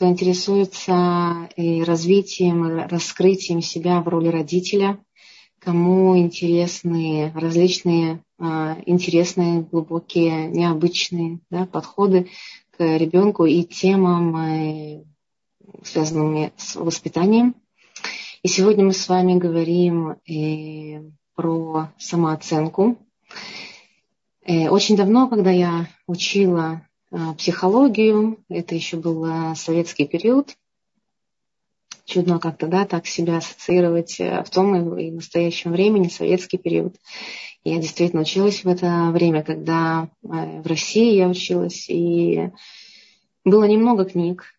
кто интересуется и развитием, раскрытием себя в роли родителя, кому интересны различные а, интересные, глубокие, необычные да, подходы к ребенку и темам, э, связанными с воспитанием. И сегодня мы с вами говорим э, про самооценку. Э, очень давно, когда я учила психологию, это еще был советский период, чудно как-то, да, так себя ассоциировать в том и в настоящем времени, советский период. Я действительно училась в это время, когда э, в России я училась, и было немного книг,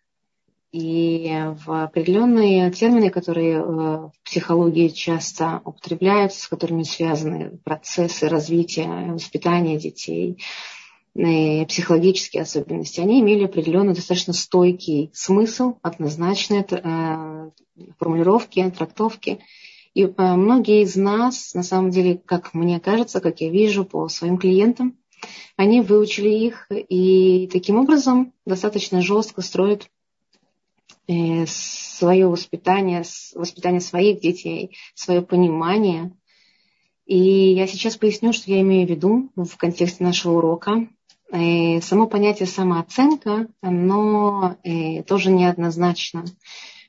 и в определенные термины, которые э, в психологии часто употребляются, с которыми связаны процессы развития, воспитания детей, э, психологические особенности, они имели определенный достаточно стойкий смысл, однозначные формулировки, трактовки. И э, многие из нас, на самом деле, как мне кажется, как я вижу по своим клиентам, они выучили их и таким образом достаточно жестко строят э, свое воспитание, воспитание своих детей, свое понимание. И я сейчас поясню, что я имею в виду в контексте нашего урока. И само понятие самооценка, оно э, тоже неоднозначно.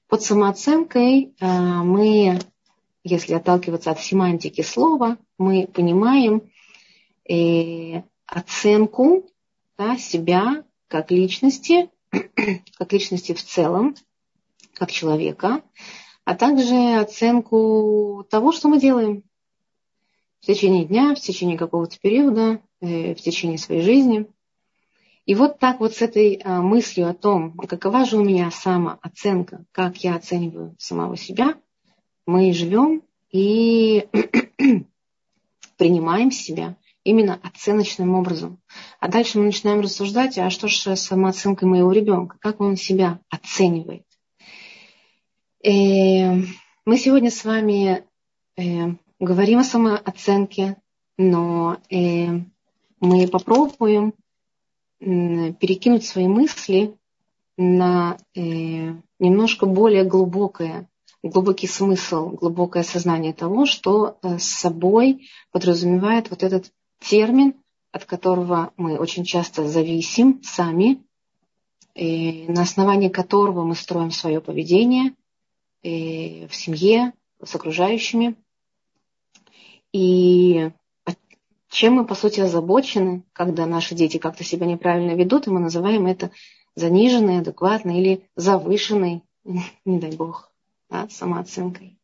Под самооценкой мы если отталкиваться от семантики слова, мы понимаем э, оценку да, себя как личности, как личности в целом, как человека, а также оценку того, что мы делаем в течение дня, в течение какого-то периода, э, в течение своей жизни. И вот так вот с этой э, мыслью о том, какова же у меня самооценка, как я оцениваю самого себя – мы живем и принимаем себя именно оценочным образом. А дальше мы начинаем рассуждать, а что же с самооценкой моего ребенка, как он себя оценивает. И э, мы сегодня с вами э, говорим о самооценке, но э, мы попробуем э, перекинуть свои мысли на э, немножко более глубокое глубокий смысл, глубокое сознание того, что э, собой подразумевает вот этот термин, от которого мы очень часто зависим сами, и на основании которого мы строим свое поведение в семье, с окружающими. И чем мы, по сути, озабочены, когда наши дети как-то себя неправильно ведут, и мы называем это заниженной, адекватной или завышенной, не дай бог, да, самооценкой.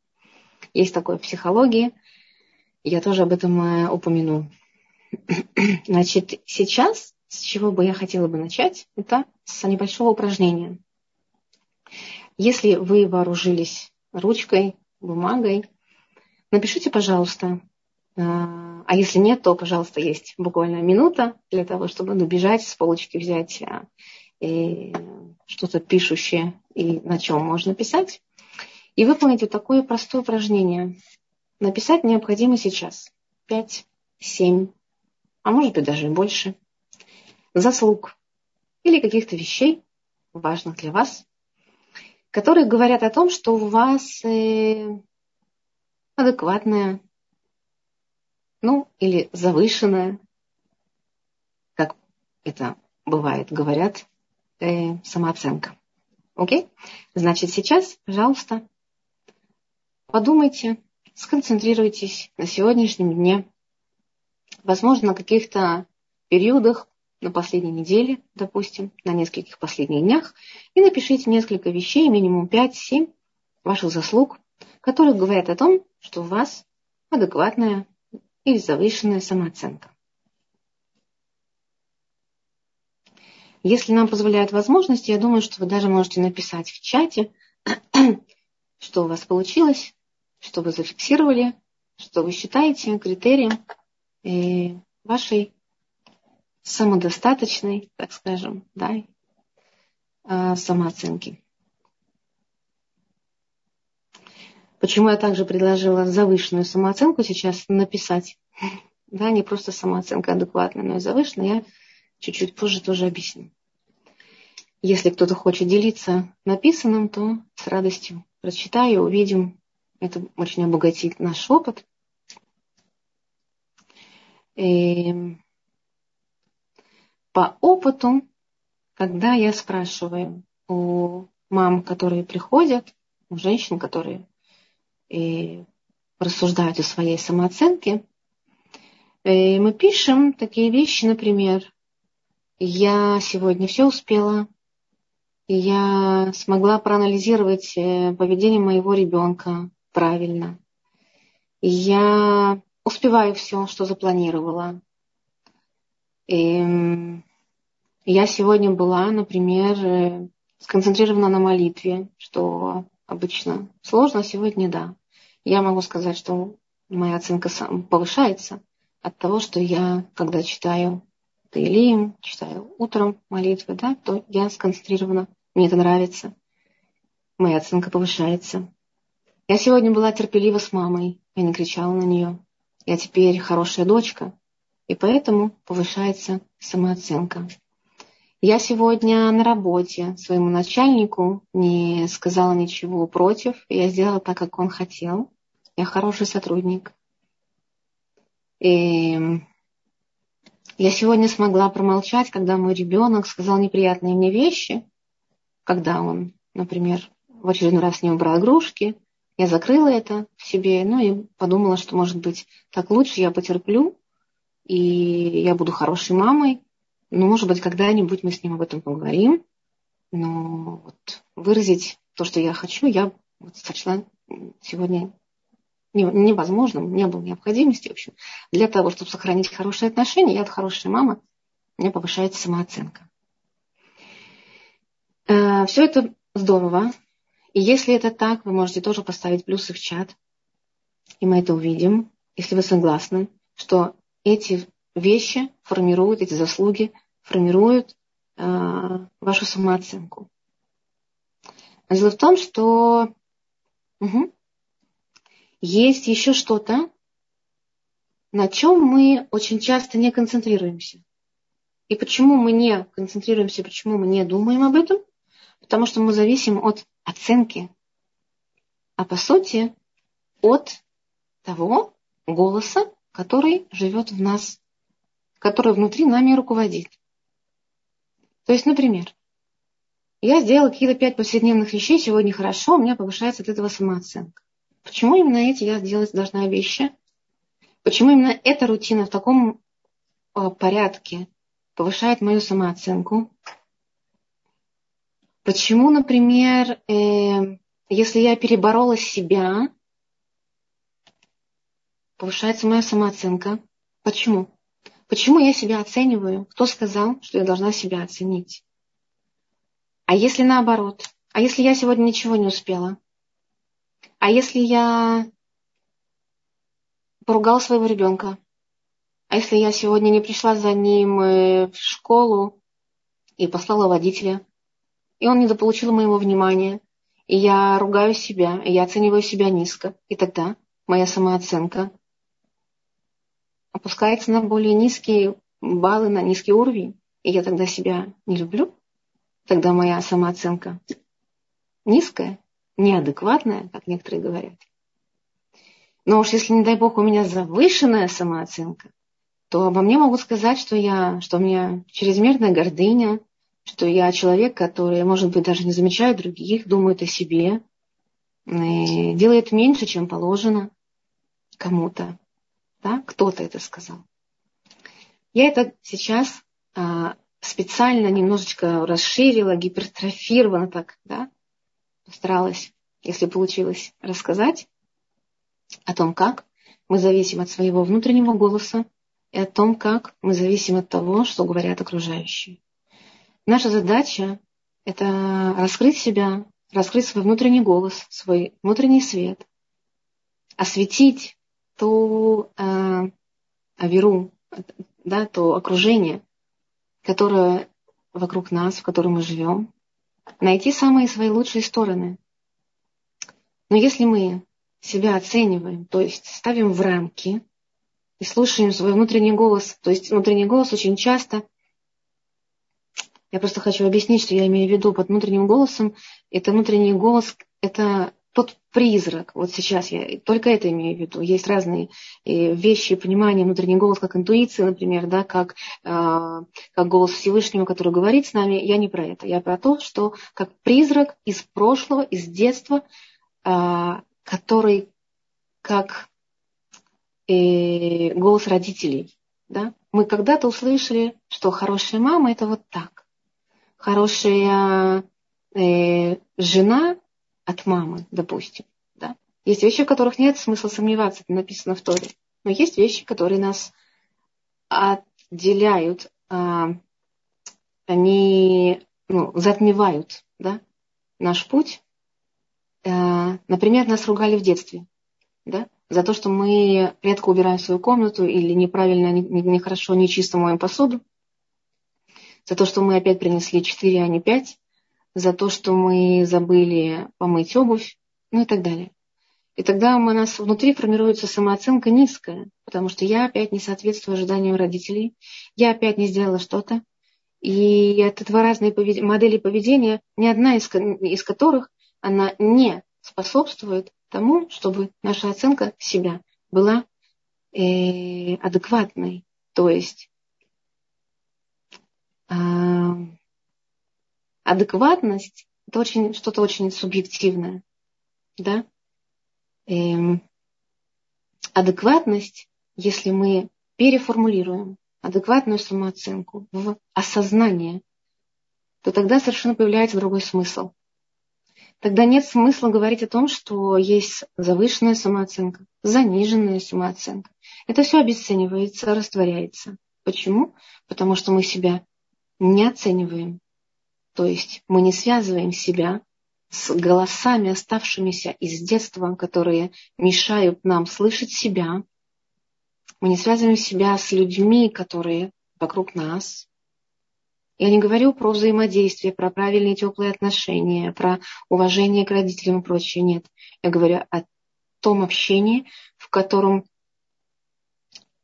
Есть такое в психологии. Я тоже об этом э, упомяну. Значит, сейчас, с чего бы я хотела бы начать, это с небольшого упражнения. Если вы вооружились ручкой, бумагой, напишите, пожалуйста, а если нет, то, пожалуйста, есть буквально минута для того, чтобы набежать с полочки, взять э, что-то пишущее и на чем можно писать. И выполнить вот такое простое упражнение. Написать необходимо сейчас. Пять, семь, а может быть даже и больше. Заслуг или каких-то вещей, важных для вас, которые говорят о том, что у вас э, адекватная, ну, или завышенная, как это бывает, говорят, э, самооценка. Окей? Значит, сейчас, пожалуйста, Подумайте, сконцентрируйтесь на сегодняшнем дне, возможно, на каких-то периодах, на последней неделе, допустим, на нескольких последних днях, и напишите несколько вещей, минимум 5-7 ваших заслуг, которые говорят о том, что у вас адекватная или завышенная самооценка. Если нам позволяют возможности, я думаю, что вы даже можете написать в чате, что у вас получилось, что вы зафиксировали, что вы считаете критерием э, вашей самодостаточной, так скажем, да, э, самооценки. Почему я также предложила завышенную самооценку сейчас написать? Да, не просто самооценка адекватная, но и завышенная. Я чуть-чуть позже тоже объясню. Если кто-то хочет делиться написанным, то с радостью прочитаю, увидим. Это очень обогатит наш опыт. И эм, по опыту, когда я спрашиваю у мам, которые приходят, у женщин, которые и рассуждают о своей самооценке, и мы пишем такие вещи, например, я сегодня все успела, я смогла проанализировать э, поведение моего ребенка правильно. Я успеваю все, что запланировала. И я сегодня была, например, э, сконцентрирована на молитве, что обычно сложно, сегодня да. Я могу сказать, что моя оценка повышается от того, что я, когда читаю Таилим, читаю утром молитвы, да, то я сконцентрирована, мне это нравится, моя оценка повышается. Я сегодня была терпелива с мамой, я не кричала на нее. Я теперь хорошая дочка, и поэтому повышается самооценка. Я сегодня на работе своему начальнику не сказала ничего против. Я сделала так, как он хотел. Я хороший сотрудник. И я сегодня смогла промолчать, когда мой ребенок сказал неприятные мне вещи, когда он, например, в очередной раз не убрал игрушки. Я закрыла это в себе, ну и подумала, что, может быть, так лучше я потерплю, и я буду хорошей мамой, ну, может быть, когда-нибудь мы с ним об этом поговорим. Но вот выразить то, что я хочу, я вот сочла сегодня невозможным, не было необходимости. В общем, для того, чтобы сохранить хорошие отношения, я от хорошей мамы, меня повышается самооценка. Э, Все это здорово. И если это так, вы можете тоже поставить плюсы в чат. И мы это увидим, если вы согласны, что эти вещи формируют, эти заслуги формируют э, вашу самооценку. Дело в том, что угу, есть еще что-то, на чем мы очень часто не концентрируемся. И почему мы не концентрируемся, почему мы не думаем об этом? Потому что мы зависим от оценки, а по сути от того голоса, который живет в нас который внутри нами руководит. То есть, например, я сделала какие-то пять повседневных вещей, сегодня хорошо, у меня повышается от этого самооценка. Почему именно эти я сделать должна вещи? Почему именно эта рутина в таком э, порядке повышает мою самооценку? Почему, например, э, если я переборола себя, повышается моя самооценка? Почему? Почему я себя оцениваю? Кто сказал, что я должна себя оценить? А если наоборот? А если я сегодня ничего не успела? А если я поругала своего ребенка? А если я сегодня не пришла за ним э, в школу и послала водителя, и он недополучил моего внимания, и я ругаю себя, и я оцениваю себя низко, и тогда моя самооценка опускается на более низкие баллы, на низкий уровень, и я тогда себя не люблю, тогда моя самооценка низкая, неадекватная, как некоторые говорят. Но уж если, не дай бог, у меня завышенная самооценка, то обо мне могут сказать, что, я, что у меня чрезмерная гордыня, что я человек, который, может быть, даже не замечает других, думает о себе, делает меньше, чем положено кому-то. Да? Кто-то это сказал. Я это сейчас а, специально немножечко расширила, гипертрофировала так, да, постаралась, если получилось, рассказать о том, как мы зависим от своего внутреннего голоса и о том, как мы зависим от того, что говорят окружающие. Наша задача – это раскрыть себя, раскрыть свой внутренний голос, свой внутренний свет, осветить ту э, аверу, да, то окружение, которое вокруг нас, в котором мы живем, найти самые свои лучшие стороны. Но если мы себя оцениваем, то есть ставим в рамки и слушаем свой внутренний голос, то есть внутренний голос очень часто Я просто хочу объяснить, что я имею в виду под внутренним голосом. Это внутренний голос, это тот призрак. Вот сейчас я только это имею в виду. Есть разные э, вещи, понимания, внутренний голос, как интуиция, например, да, как, э, как голос Всевышнего, который говорит с нами. Я не про это. Я про то, что как призрак из прошлого, из детства, э, который как голос родителей. Да? Мы когда-то услышали, что хорошая мама это вот так. Хорошая жена от мамы, допустим. Да? Есть вещи, в которых нет смысла сомневаться, это написано в Торе. Но есть вещи, которые нас отделяют, а, они ну, затмевают да, наш путь. А, например, нас ругали в детстве да, за то, что мы редко убираем свою комнату или неправильно, нехорошо, не, не нечисто моем посуду, за то, что мы опять принесли 4, а не 5, за то, что мы забыли помыть обувь, ну и так далее. И тогда у нас внутри формируется самооценка низкая, потому что я опять не соответствую ожиданиям родителей, я опять не сделала что-то. И это два разные повед... модели поведения, ни одна из, из которых она не способствует тому, чтобы наша оценка себя была э, адекватной. То есть э, адекватность это очень, что-то очень субъективное. Да? Эм, адекватность, если мы переформулируем адекватную самооценку в осознание, то тогда совершенно появляется другой смысл. Тогда нет смысла говорить о том, что есть завышенная самооценка, заниженная самооценка. Это все обесценивается, растворяется. Почему? Потому что мы себя не оцениваем, то есть мы не связываем себя с голосами, оставшимися из детства, которые мешают нам слышать себя. Мы не связываем себя с людьми, которые вокруг нас. Я не говорю про взаимодействие, про правильные теплые отношения, про уважение к родителям и прочее. Нет. Я говорю о том общении, в котором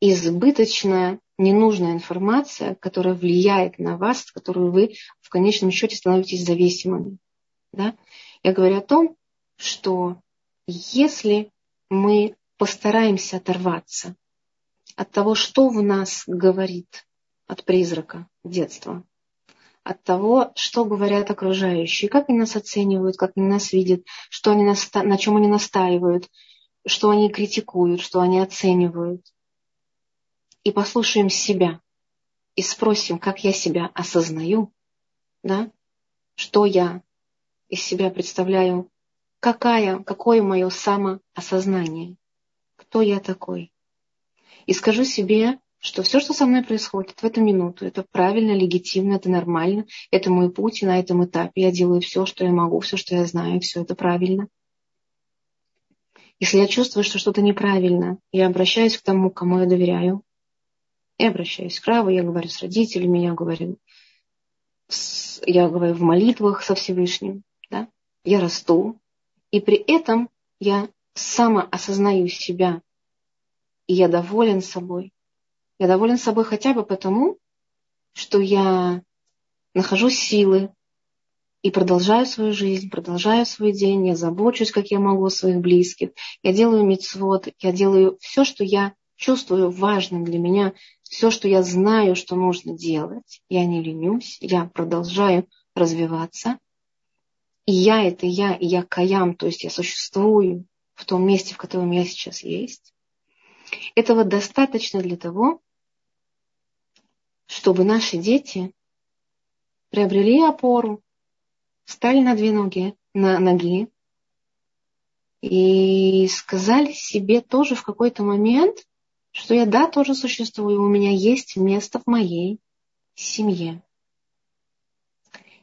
избыточная ненужная информация, которая влияет на вас, которую вы в конечном счете становитесь зависимыми. Да? Я говорю о том, что если мы постараемся оторваться от того, что в нас говорит от призрака детства, от того, что говорят окружающие, как они нас оценивают, как они нас видят, что они наста- на чем они настаивают, что они критикуют, что они оценивают и послушаем себя и спросим, как я себя осознаю, да, что я из себя представляю, какая, какое мое самоосознание, кто я такой. И скажу себе, что все, что со мной происходит в эту минуту, это правильно, легитимно, это нормально, это мой путь, и на этом этапе я делаю все, что я могу, все, что я знаю, все это правильно. Если я чувствую, что что-то неправильно, я обращаюсь к тому, кому я доверяю, я обращаюсь к Раву, я говорю с родителями, я говорю, с, я говорю в молитвах со Всевышним. Да? Я расту. И при этом я самоосознаю себя. И я доволен собой. Я доволен собой хотя бы потому, что я нахожу силы и продолжаю свою жизнь, продолжаю свой день, я забочусь, как я могу, о своих близких, я делаю мецвод, я делаю все, что я чувствую важным для меня, все, что я знаю, что нужно делать, я не ленюсь, я продолжаю развиваться. И я это я, и я каям, то есть я существую в том месте, в котором я сейчас есть. Этого достаточно для того, чтобы наши дети приобрели опору, встали на две ноги, на ноги и сказали себе тоже в какой-то момент, что я, да, тоже существую, у меня есть место в моей семье.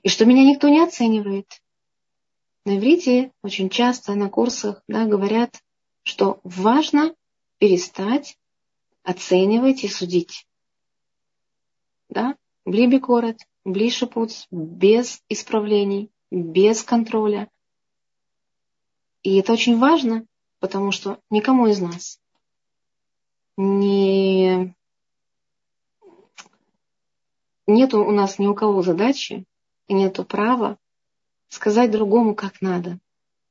И что меня никто не оценивает. На иврите очень часто на курсах да, говорят, что важно перестать оценивать и судить. Да? Бли бикорет, бли шипуц, без исправлений, без контроля. И это очень важно, потому что никому из нас не, нет у нас ни у кого задачи и нет права сказать другому, как надо.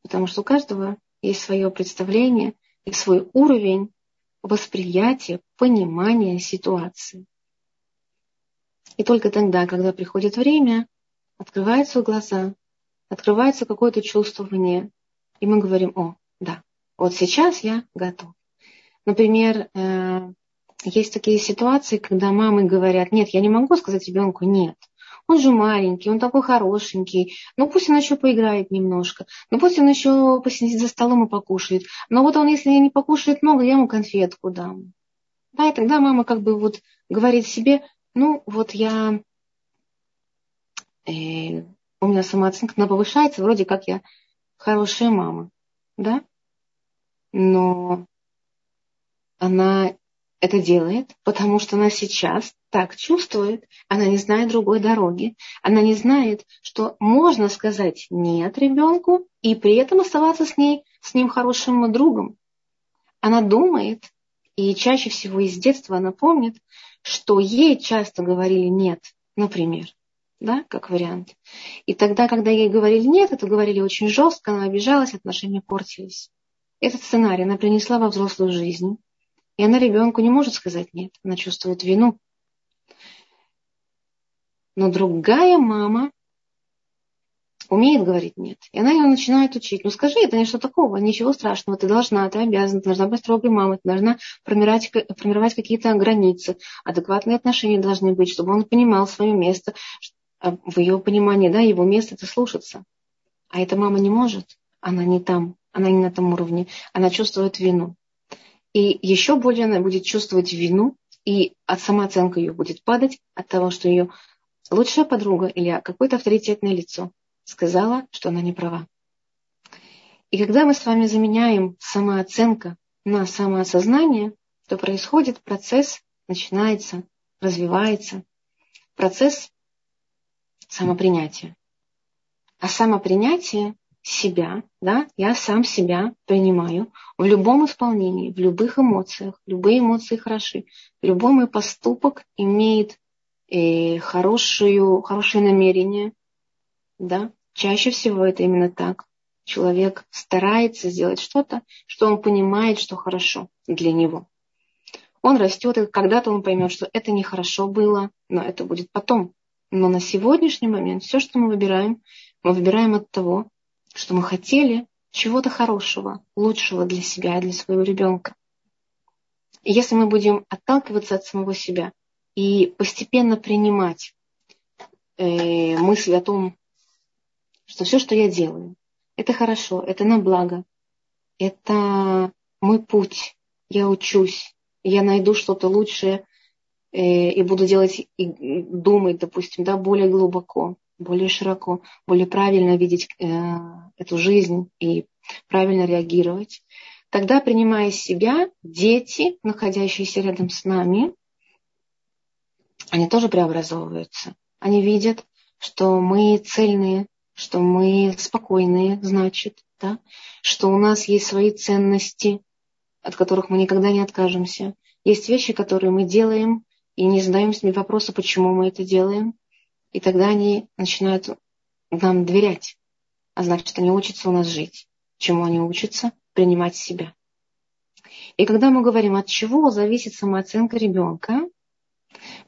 Потому что у каждого есть свое представление и свой уровень восприятия, понимания ситуации. И только тогда, когда приходит время, открываются глаза, открывается какое-то чувствование, и мы говорим, о, да, вот сейчас я готов. Например, э, есть такие ситуации, когда мамы говорят, нет, я не могу сказать ребенку нет. Он же маленький, он такой хорошенький. Ну пусть он еще поиграет немножко. Ну пусть он еще посидит за столом и покушает. Но вот он, если не покушает много, я ему конфетку дам. Да, и тогда мама как бы вот говорит себе, ну вот я, э, у меня самооценка, она повышается, вроде как я хорошая мама, да? Но она это делает, потому что она сейчас так чувствует, она не знает другой дороги, она не знает, что можно сказать нет ребенку и при этом оставаться с ней, с ним хорошим другом. Она думает, и чаще всего из детства она помнит, что ей часто говорили нет, например, да, как вариант. И тогда, когда ей говорили нет, это говорили очень жестко, она обижалась, отношения портились. Этот сценарий она принесла во взрослую жизнь и она ребенку не может сказать нет, она чувствует вину. Но другая мама умеет говорить нет. И она ее начинает учить. Ну скажи, это не что такого, ничего страшного. Ты должна, ты обязана, ты должна быть строгой мамой, ты должна формировать, формировать какие-то границы. Адекватные отношения должны быть, чтобы он понимал свое место. А в ее понимании, да, его место это слушаться. А эта мама не может. Она не там, она не на том уровне. Она чувствует вину. И еще более она будет чувствовать вину, и от самооценка ее будет падать от того, что ее лучшая подруга или какое-то авторитетное лицо сказала, что она не права. И когда мы с вами заменяем самооценка на самоосознание, то происходит процесс, начинается, развивается процесс самопринятия. А самопринятие себя, да, я сам себя принимаю в любом исполнении, в любых эмоциях. Любые эмоции хороши. Любой мой поступок имеет э, хорошую, хорошее намерение, да. Чаще всего это именно так. Человек старается сделать что-то, что он понимает, что хорошо для него. Он растет, и когда-то он поймет, что это нехорошо было, но это будет потом. Но на сегодняшний момент все, что мы выбираем, мы выбираем от того, что мы хотели чего-то хорошего, лучшего для себя и для своего ребенка. И если мы будем отталкиваться от самого себя и постепенно принимать э, мысль о том, что все, что я делаю, это хорошо, это на благо, это мой путь, я учусь, я найду что-то лучшее э, и буду делать и думать, допустим, да, более глубоко более широко, более правильно видеть э, эту жизнь и правильно реагировать. Тогда, принимая себя, дети, находящиеся рядом с нами, они тоже преобразовываются. Они видят, что мы цельные, что мы спокойные, значит, да? что у нас есть свои ценности, от которых мы никогда не откажемся. Есть вещи, которые мы делаем, и не задаем себе вопроса, почему мы это делаем. И тогда они начинают нам доверять. А значит, они учатся у нас жить. Чему они учатся? Принимать себя. И когда мы говорим, от чего зависит самооценка ребенка,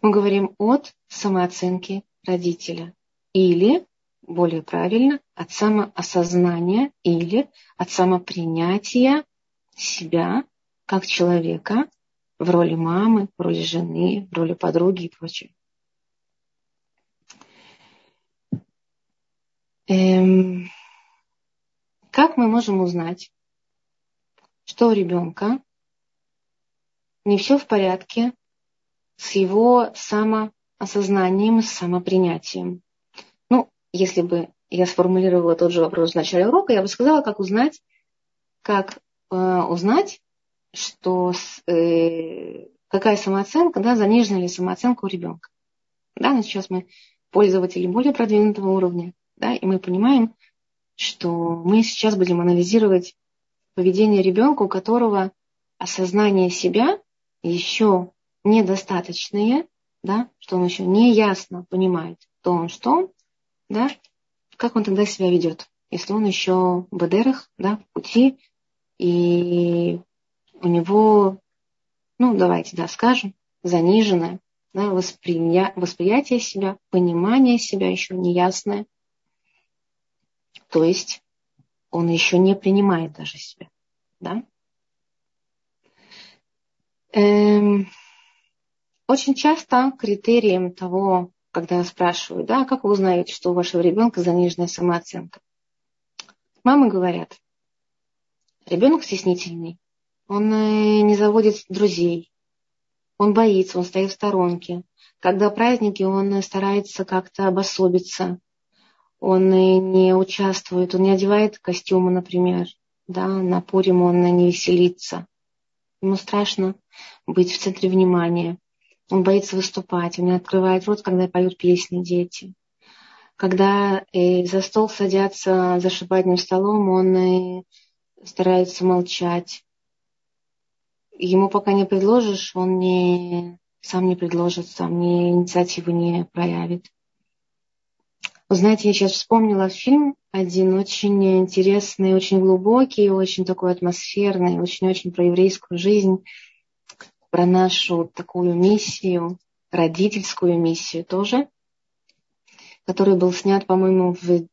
мы говорим от самооценки родителя. Или, более правильно, от самоосознания или от самопринятия себя как человека в роли мамы, в роли жены, в роли подруги и прочее. Эм, как мы можем узнать, что у ребенка не все в порядке с его самоосознанием, с самопринятием? Ну, если бы я сформулировала тот же вопрос в начале урока, я бы сказала, как узнать, как э, узнать, что э, какая самооценка, да, занижена ли самооценка у ребенка. Да, но сейчас мы пользователи более продвинутого уровня. Да? И мы понимаем, что мы сейчас будем анализировать поведение ребенка, у которого осознание себя еще недостаточное, да, что он еще не ясно понимает, то он что, да, как он тогда себя ведет, если он еще в бедерах, да, в пути, и у него, ну, давайте, да, скажем, заниженное да, восприя... восприятие себя, понимание себя еще неясное. То есть он еще не принимает даже себя. Да? Эм, очень часто критерием того, когда я спрашиваю, да, как вы узнаете, что у вашего ребенка заниженная самооценка? Мамы говорят, ребенок стеснительный, он э, не заводит друзей, он боится, он стоит в сторонке. Когда праздники, он старается как-то обособиться. Он не участвует, он не одевает костюмы, например. Да, на Пурим он не веселится. Ему страшно быть в центре внимания. Он боится выступать, он не открывает рот, когда поют песни дети. Когда э, за стол садятся за шабатным столом, он э, старается молчать ему пока не предложишь, он не, сам не предложит, сам не, инициативу не проявит. Вы знаете, я сейчас вспомнила фильм один очень интересный, очень глубокий, очень такой атмосферный, очень-очень про еврейскую жизнь, про нашу такую миссию, родительскую миссию тоже, который был снят, по-моему, в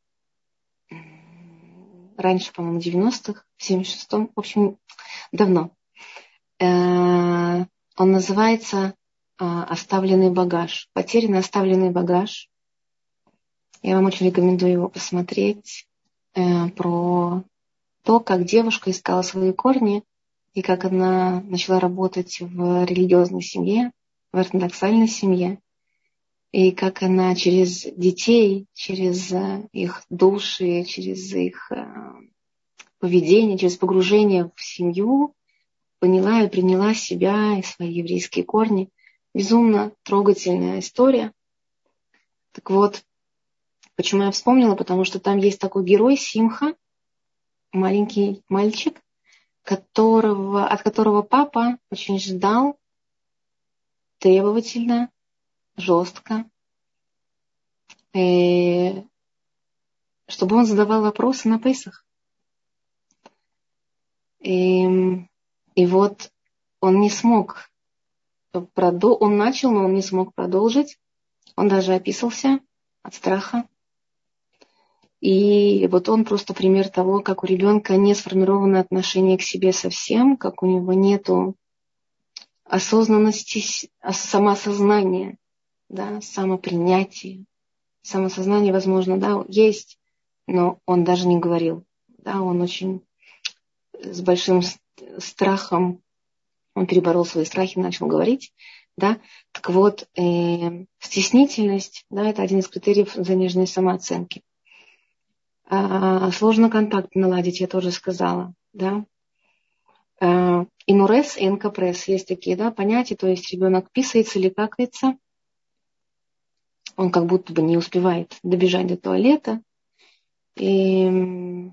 раньше, по-моему, 90-х, в 76-м, в общем, давно. Э, он называется э, «Оставленный багаж». Потерянный оставленный багаж. Я вам очень рекомендую его посмотреть э, про то, как девушка искала свои корни и как она начала работать в религиозной семье, в ортодоксальной семье, и как она через детей, через их души, через их поведение, через погружение в семью поняла и приняла себя и свои еврейские корни. Безумно трогательная история. Так вот, почему я вспомнила? Потому что там есть такой герой Симха, маленький мальчик, которого, от которого папа очень ждал требовательно, жестко, и, чтобы он задавал вопросы на Песах. И и вот он не смог, продол... он начал, но он не смог продолжить. Он даже описался от страха. И вот он просто пример того, как у ребенка не сформировано отношение к себе совсем, как у него нету осознанности, самосознания, да, самопринятия. Самосознание, возможно, да, есть, но он даже не говорил. Да, он очень с большим страхом, он переборол свои страхи, начал говорить, да, так вот, э, стеснительность, да, это один из критериев заниженной самооценки. А, сложно контакт наладить, я тоже сказала, да. А, инурес и инкапресс есть такие, да, понятия, то есть ребенок писается или какается, он как будто бы не успевает добежать до туалета, и,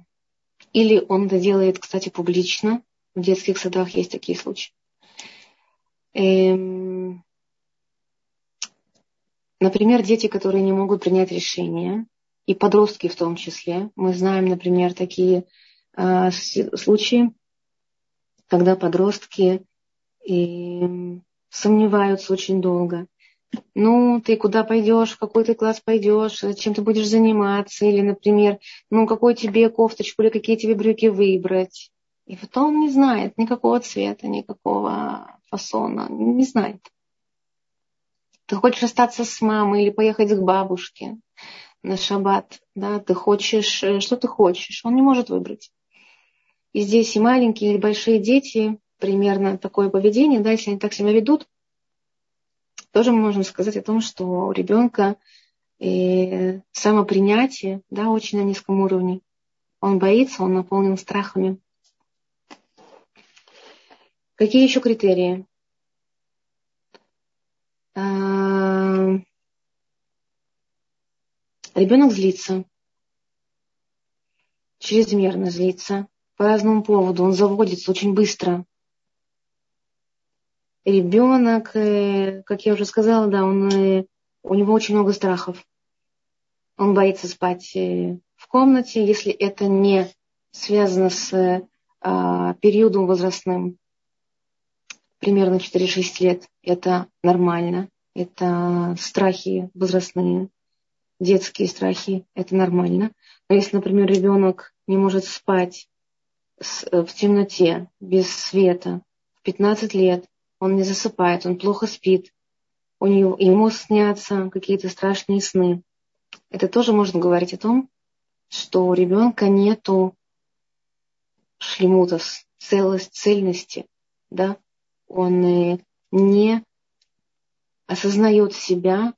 или он это делает, кстати, публично, в детских садах есть такие случаи. Эм, например, дети, которые не могут принять решения, и подростки в том числе. Мы знаем, например, такие э, случаи, когда подростки э, сомневаются очень долго. Ну, ты куда пойдешь, в какой ты класс пойдешь, чем ты будешь заниматься, или, например, ну, какой тебе кофточку или какие тебе брюки выбрать. И вот он не знает никакого цвета, никакого фасона, не знает. Ты хочешь остаться с мамой или поехать к бабушке на шаббат, да, ты хочешь, э, что ты хочешь, он не может выбрать. И здесь и маленькие, и большие дети, примерно такое поведение, да, если они так себя ведут, тоже мы можем сказать о том, что у ребенка и самопринятие да, очень на низком уровне. Он боится, он наполнен страхами. Какие еще критерии? А, ребенок злится, чрезмерно злится, по разному поводу, он заводится очень быстро. ребенок, э, как я уже сказала, да, он, э, у него очень много страхов. Он боится спать э, в комнате, если это не связано с а, периодом возрастным, примерно 4-6 лет. Это нормально. Это страхи возрастные, детские страхи. Это нормально. Но если, например, ребенок не может спать в темноте, без света, в 15 лет, он не засыпает, он плохо спит, у него, ему снятся какие-то страшные сны. Это тоже можно говорить о том, что у ребенка нету шлемута, целость, цельности, да, он не осознает себя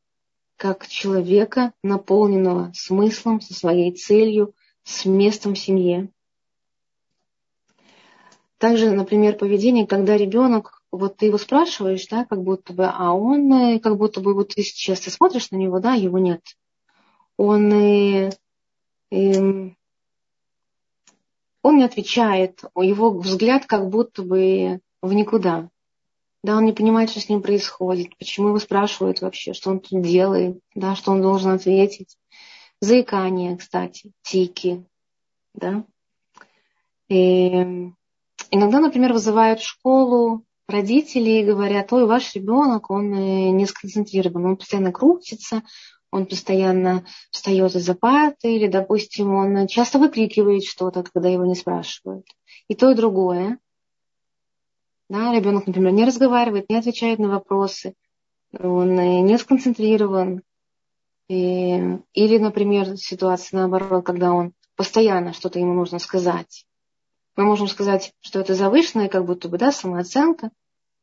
как человека, наполненного смыслом, со своей целью, с местом в семье. Также, например, поведение, когда ребенок, вот ты его спрашиваешь, да, как будто бы, а он, э, как будто бы, вот ты сейчас ты смотришь на него, да, его нет. Он, э, э, он не отвечает, его взгляд как будто бы в никуда. Да, он не понимает, что с ним происходит, почему его спрашивают вообще, что он тут делает, да, что он должен ответить. Заикание, кстати, тики, да. И Иногда, например, вызывают в школу родители и говорят, ой, ваш ребенок, он э, не сконцентрирован, он постоянно крутится, он постоянно встает из-за парты, или, допустим, он часто выкрикивает что-то, когда его не спрашивают. И то, и другое. Да, ребенок, например, не разговаривает, не отвечает на вопросы, он э, не сконцентрирован. И, или, например, ситуация наоборот, когда он постоянно что-то ему нужно сказать. Мы можем сказать, что это завышенная как будто бы да, самооценка,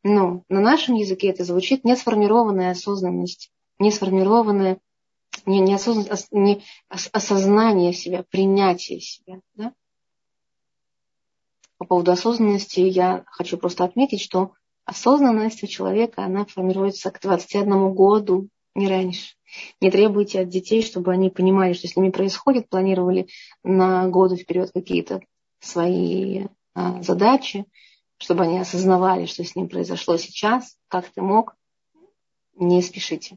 но на нашем языке это звучит несформированная осознанность, несформированное не, не, осознан, не осознание себя, принятие себя. Да? По поводу осознанности я хочу просто отметить, что осознанность у человека, она формируется к 21 году, не раньше. Не требуйте от детей, чтобы они понимали, что с ними происходит, планировали на годы вперед какие-то свои а, задачи, чтобы они осознавали, что с ним произошло сейчас, как ты мог, не спешите.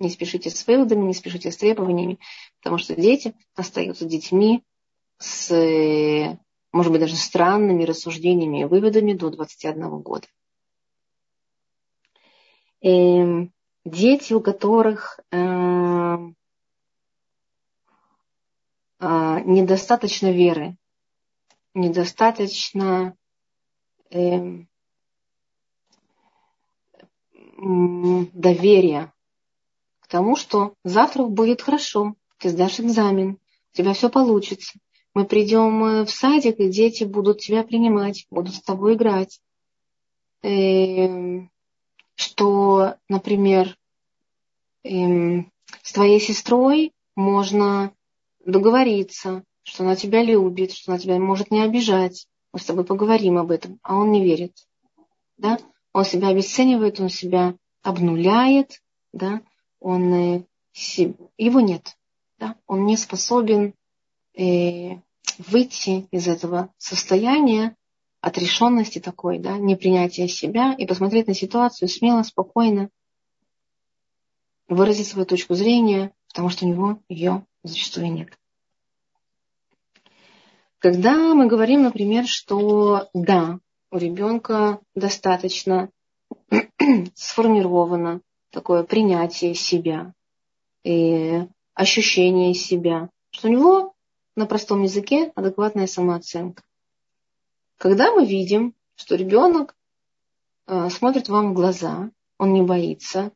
Не спешите с выводами, не спешите с требованиями, потому что дети остаются детьми с, может быть, даже странными рассуждениями и выводами до 21 года. И эм, дети, у которых э, э, недостаточно веры недостаточно э, доверия к тому, что завтра будет хорошо, ты сдашь экзамен, у тебя все получится. Мы придем э, в садик, и дети будут тебя принимать, будут с тобой играть. Э, что, например, э, с твоей сестрой можно договориться, что она тебя любит, что она тебя может не обижать. Мы с тобой поговорим об этом, а он не верит. Да? Он себя обесценивает, он себя обнуляет, да? он, э, его нет. Да? Он не способен э, выйти из этого состояния отрешенности такой, да, непринятия себя и посмотреть на ситуацию смело, спокойно, выразить свою точку зрения, потому что у него ее зачастую нет. Когда мы говорим, например, что да, у ребенка достаточно сформировано такое принятие себя и ощущение себя, что у него на простом языке адекватная самооценка. Когда мы видим, что ребенок э, смотрит вам в глаза, он не боится,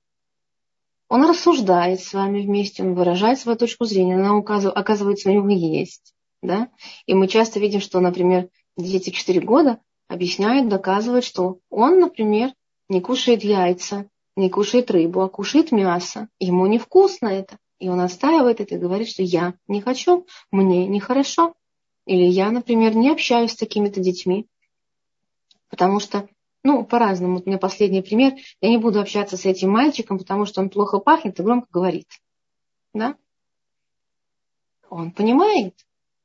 он рассуждает с вами вместе, он выражает свою точку зрения, она оказывается, у него есть. Да? И мы часто видим, что, например, дети 4 года объясняют, доказывают, что он, например, не кушает яйца, не кушает рыбу, а кушает мясо. Ему невкусно это. И он отстаивает это и говорит, что я не хочу, мне нехорошо. Или я, например, не общаюсь с такими-то детьми, потому что, ну, по-разному. Вот у меня последний пример. Я не буду общаться с этим мальчиком, потому что он плохо пахнет и громко говорит. Да? Он понимает,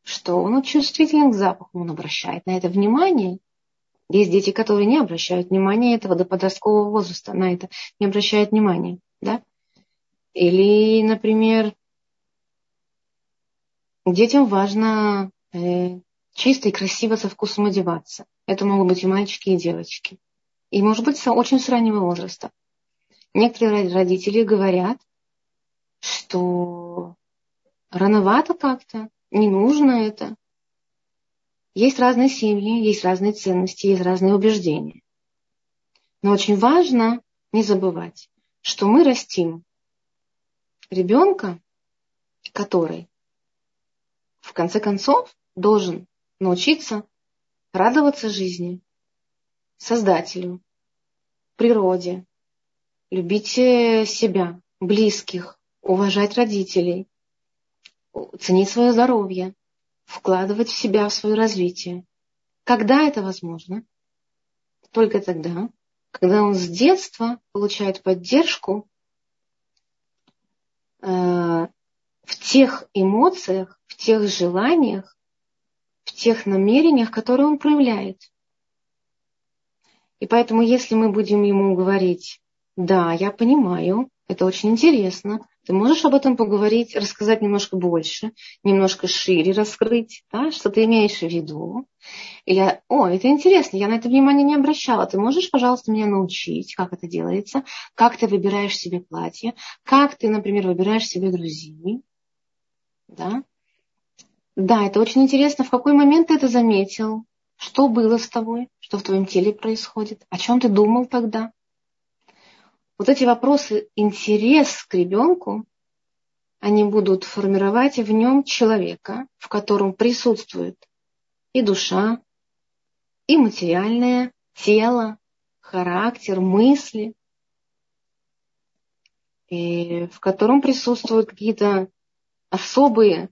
что он чувствителен к запаху, он обращает на это внимание, Есть дети, которые не обращают внимания этого до подросткового возраста, на это не обращают внимания. Да? Или, например, детям важно э, чисто и красиво со вкусом одеваться. Это могут быть и мальчики, и девочки. И, может быть, очень с раннего возраста. Некоторые родители говорят, что рановато как-то, не нужно это. Есть разные семьи, есть разные ценности, есть разные убеждения. Но очень важно не забывать, что мы растим ребенка, который в конце концов должен научиться радоваться жизни, Создателю, природе, любить себя, близких, уважать родителей, ценить свое здоровье, вкладывать в себя, в свое развитие. Когда это возможно? Только тогда, когда он с детства получает поддержку э, в тех эмоциях, в тех желаниях, в тех намерениях, которые он проявляет. И поэтому, если мы будем ему говорить, да, я понимаю, это очень интересно, ты можешь об этом поговорить, рассказать немножко больше, немножко шире раскрыть, да, что ты имеешь в виду. Или, о, это интересно, я на это внимание не обращала. Ты можешь, пожалуйста, меня научить, как это делается, как ты выбираешь себе платье, как ты, например, выбираешь себе друзей. Да? да, это очень интересно. В какой момент ты это заметил? Что было с тобой? Что в твоем теле происходит? О чем ты думал тогда? Вот эти вопросы, интерес к ребенку, они будут формировать в нем человека, в котором присутствует и душа, и материальное тело, характер, мысли, и в котором присутствуют какие-то особые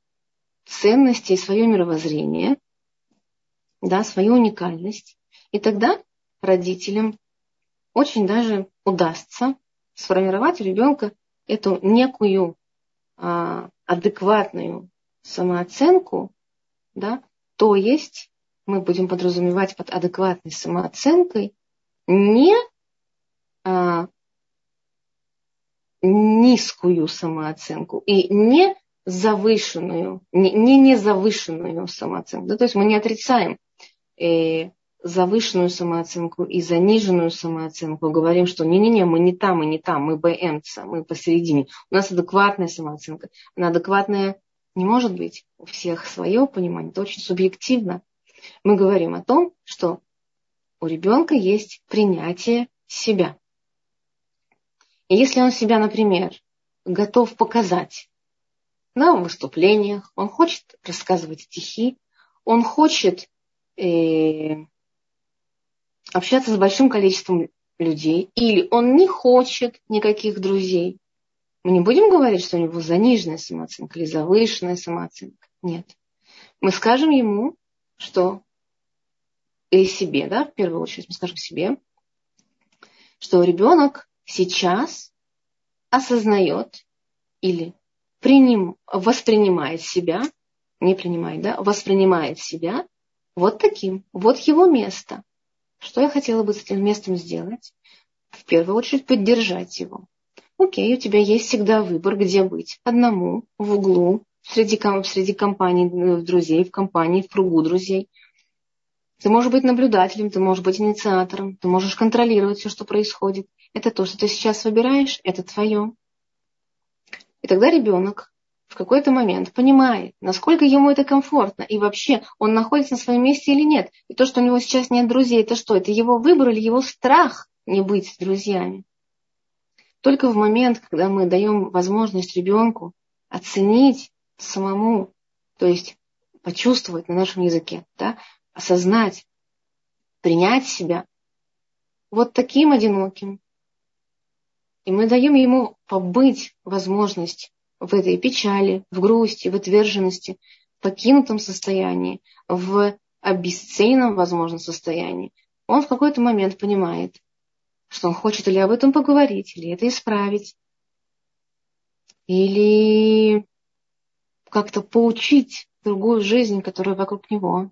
ценности и свое мировоззрение, да, свою уникальность. И тогда родителям очень даже удастся сформировать у ребенка эту некую а, адекватную самооценку, да, то есть мы будем подразумевать под адекватной самооценкой не а, низкую самооценку и не завышенную, не, не незавышенную самооценку. Да, то есть мы не отрицаем э, завышенную самооценку и заниженную самооценку, говорим, что не-не-не, мы не там, мы не там, мы БМЦ, мы посередине. У нас адекватная самооценка. Она адекватная не может быть. У всех свое понимание, это очень субъективно. Мы говорим о том, что у ребенка есть принятие себя. И если он себя, например, готов показать на выступлениях, он хочет рассказывать стихи, он хочет э, общаться с большим количеством людей, или он не хочет никаких друзей, мы не будем говорить, что у него заниженная самооценка или завышенная самооценка. Нет. Мы скажем ему, что и себе, да, в первую очередь мы скажем себе, что ребенок сейчас осознает или приним, воспринимает себя, не принимает, да, воспринимает себя вот таким, вот его место. Что я хотела бы с этим местом сделать? В первую очередь поддержать его. Окей, у тебя есть всегда выбор, где быть. Одному, в углу, среди, среди компаний э, друзей, в компании, в кругу друзей. Ты можешь быть наблюдателем, ты можешь быть инициатором, ты можешь контролировать все, что происходит. Это то, что ты сейчас выбираешь, это твое. И тогда ребенок в какой-то момент понимает, насколько ему это комфортно, и вообще он находится на своем месте или нет. И то, что у него сейчас нет друзей, это что? Это его выбор или его страх не быть с друзьями? Только в момент, когда мы даем возможность ребенку оценить самому, то есть почувствовать на нашем языке, да, осознать, принять себя вот таким одиноким. И мы даем ему побыть возможность в этой печали, в грусти, в отверженности, в покинутом состоянии, в обесцененном, возможно, состоянии, он в какой-то момент понимает, что он хочет или об этом поговорить, или это исправить, или как-то поучить другую жизнь, которая вокруг него.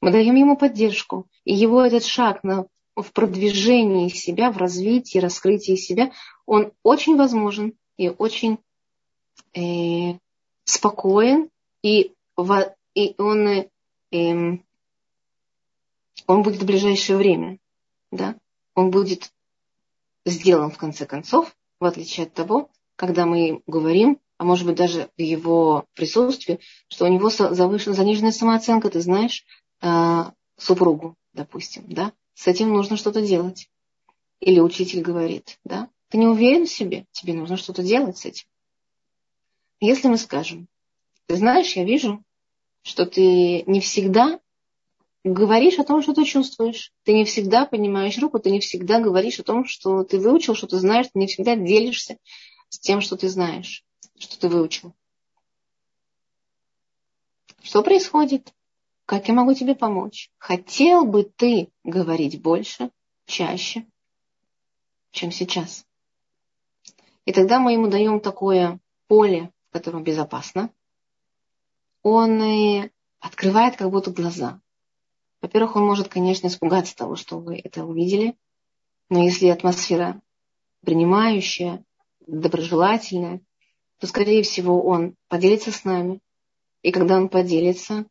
Мы даем ему поддержку. И его этот шаг на, в продвижении себя, в развитии, раскрытии себя, он очень возможен и очень э, спокоен, и, в, и он, э, он будет в ближайшее время. Да? Он будет сделан в конце концов, в отличие от того, когда мы говорим, а может быть даже в его присутствии, что у него завышена заниженная самооценка, ты знаешь, э, супругу, допустим, да, с этим нужно что-то делать. Или учитель говорит, да, ты не уверен в себе, тебе нужно что-то делать с этим. Если мы скажем, ты знаешь, я вижу, что ты не всегда говоришь о том, что ты чувствуешь. Ты не всегда поднимаешь руку, ты не всегда говоришь о том, что ты выучил, что ты знаешь, ты не всегда делишься с тем, что ты знаешь, что ты выучил. Что происходит? Как я могу тебе помочь? Хотел бы ты говорить больше, чаще, чем сейчас? И тогда мы ему даем такое поле, в котором безопасно. Он открывает как будто глаза. Во-первых, он может, конечно, испугаться того, что вы это увидели. Но если атмосфера принимающая, доброжелательная, то, скорее всего, он поделится с нами. И когда он поделится,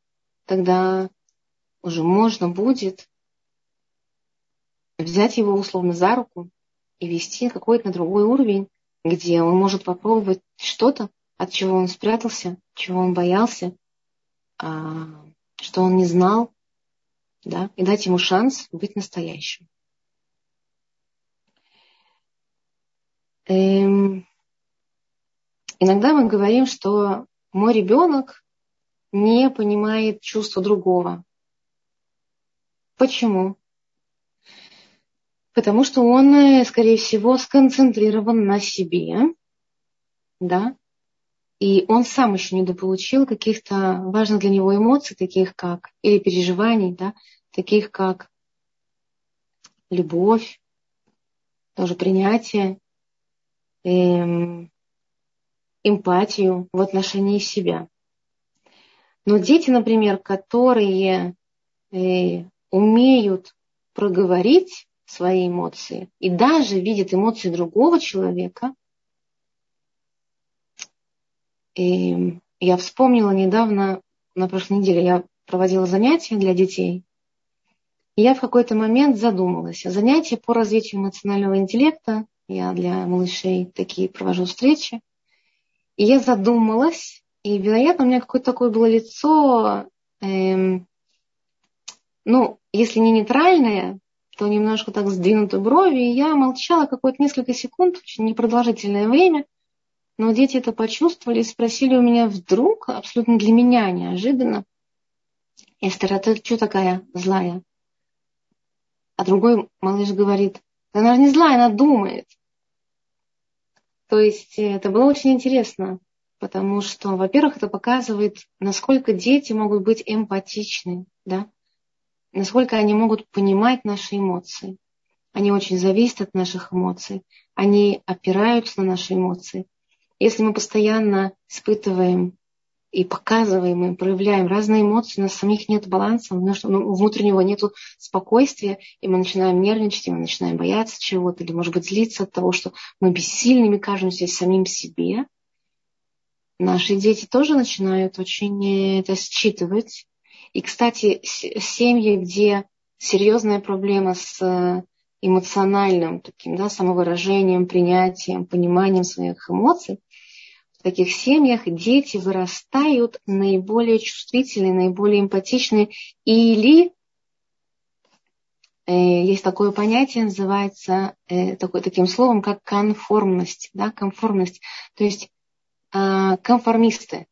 тогда уже можно будет взять его условно за руку и вести какой-то на другой уровень, где он может попробовать что-то, от чего он спрятался, чего он боялся, а, что он не знал, да, и дать ему шанс быть настоящим. Эм, иногда мы говорим, что мой ребенок не понимает чувства другого. Почему? Потому что он, э, скорее всего, сконцентрирован на себе, да, и он сам еще не дополучил каких-то важных для него эмоций, таких как, или переживаний, да, таких как любовь, тоже принятие, эм, эмпатию в отношении себя. Но дети, например, которые э, умеют проговорить свои эмоции и даже видят эмоции другого человека, и я вспомнила недавно, на прошлой неделе, я проводила занятия для детей, и я в какой-то момент задумалась. Занятия по развитию эмоционального интеллекта, я для малышей такие провожу встречи. И я задумалась, и, вероятно, у меня какое-то такое было лицо, эм, ну, если не нейтральное, то немножко так сдвинуты брови, и я молчала какое-то несколько секунд, очень непродолжительное время, но дети это почувствовали и спросили у меня вдруг, абсолютно для меня неожиданно, Эстер, а ты что такая злая? А другой малыш говорит, она же не злая, она думает. То есть э, это было очень интересно, потому что, во-первых, это показывает, насколько дети могут быть эмпатичны, да? насколько они могут понимать наши эмоции. Они очень зависят от наших эмоций, они опираются на наши эмоции. Если мы постоянно испытываем и показываем, и проявляем разные эмоции, у нас самих нет баланса, ну, внутреннего нет спокойствия, и мы начинаем нервничать, и мы начинаем бояться чего-то, или, может быть, злиться от того, что мы бессильными кажемся самим себе. Наши дети тоже начинают очень это считывать. И, кстати, семьи, где серьезная проблема с э, эмоциональным таким, да, самовыражением, принятием, пониманием своих эмоций, таких семьях дети вырастают наиболее чувствительные, наиболее эмпатичные или э, есть такое понятие, называется э, такой, таким словом, как конформность. Да, конформность. То есть э, конформисты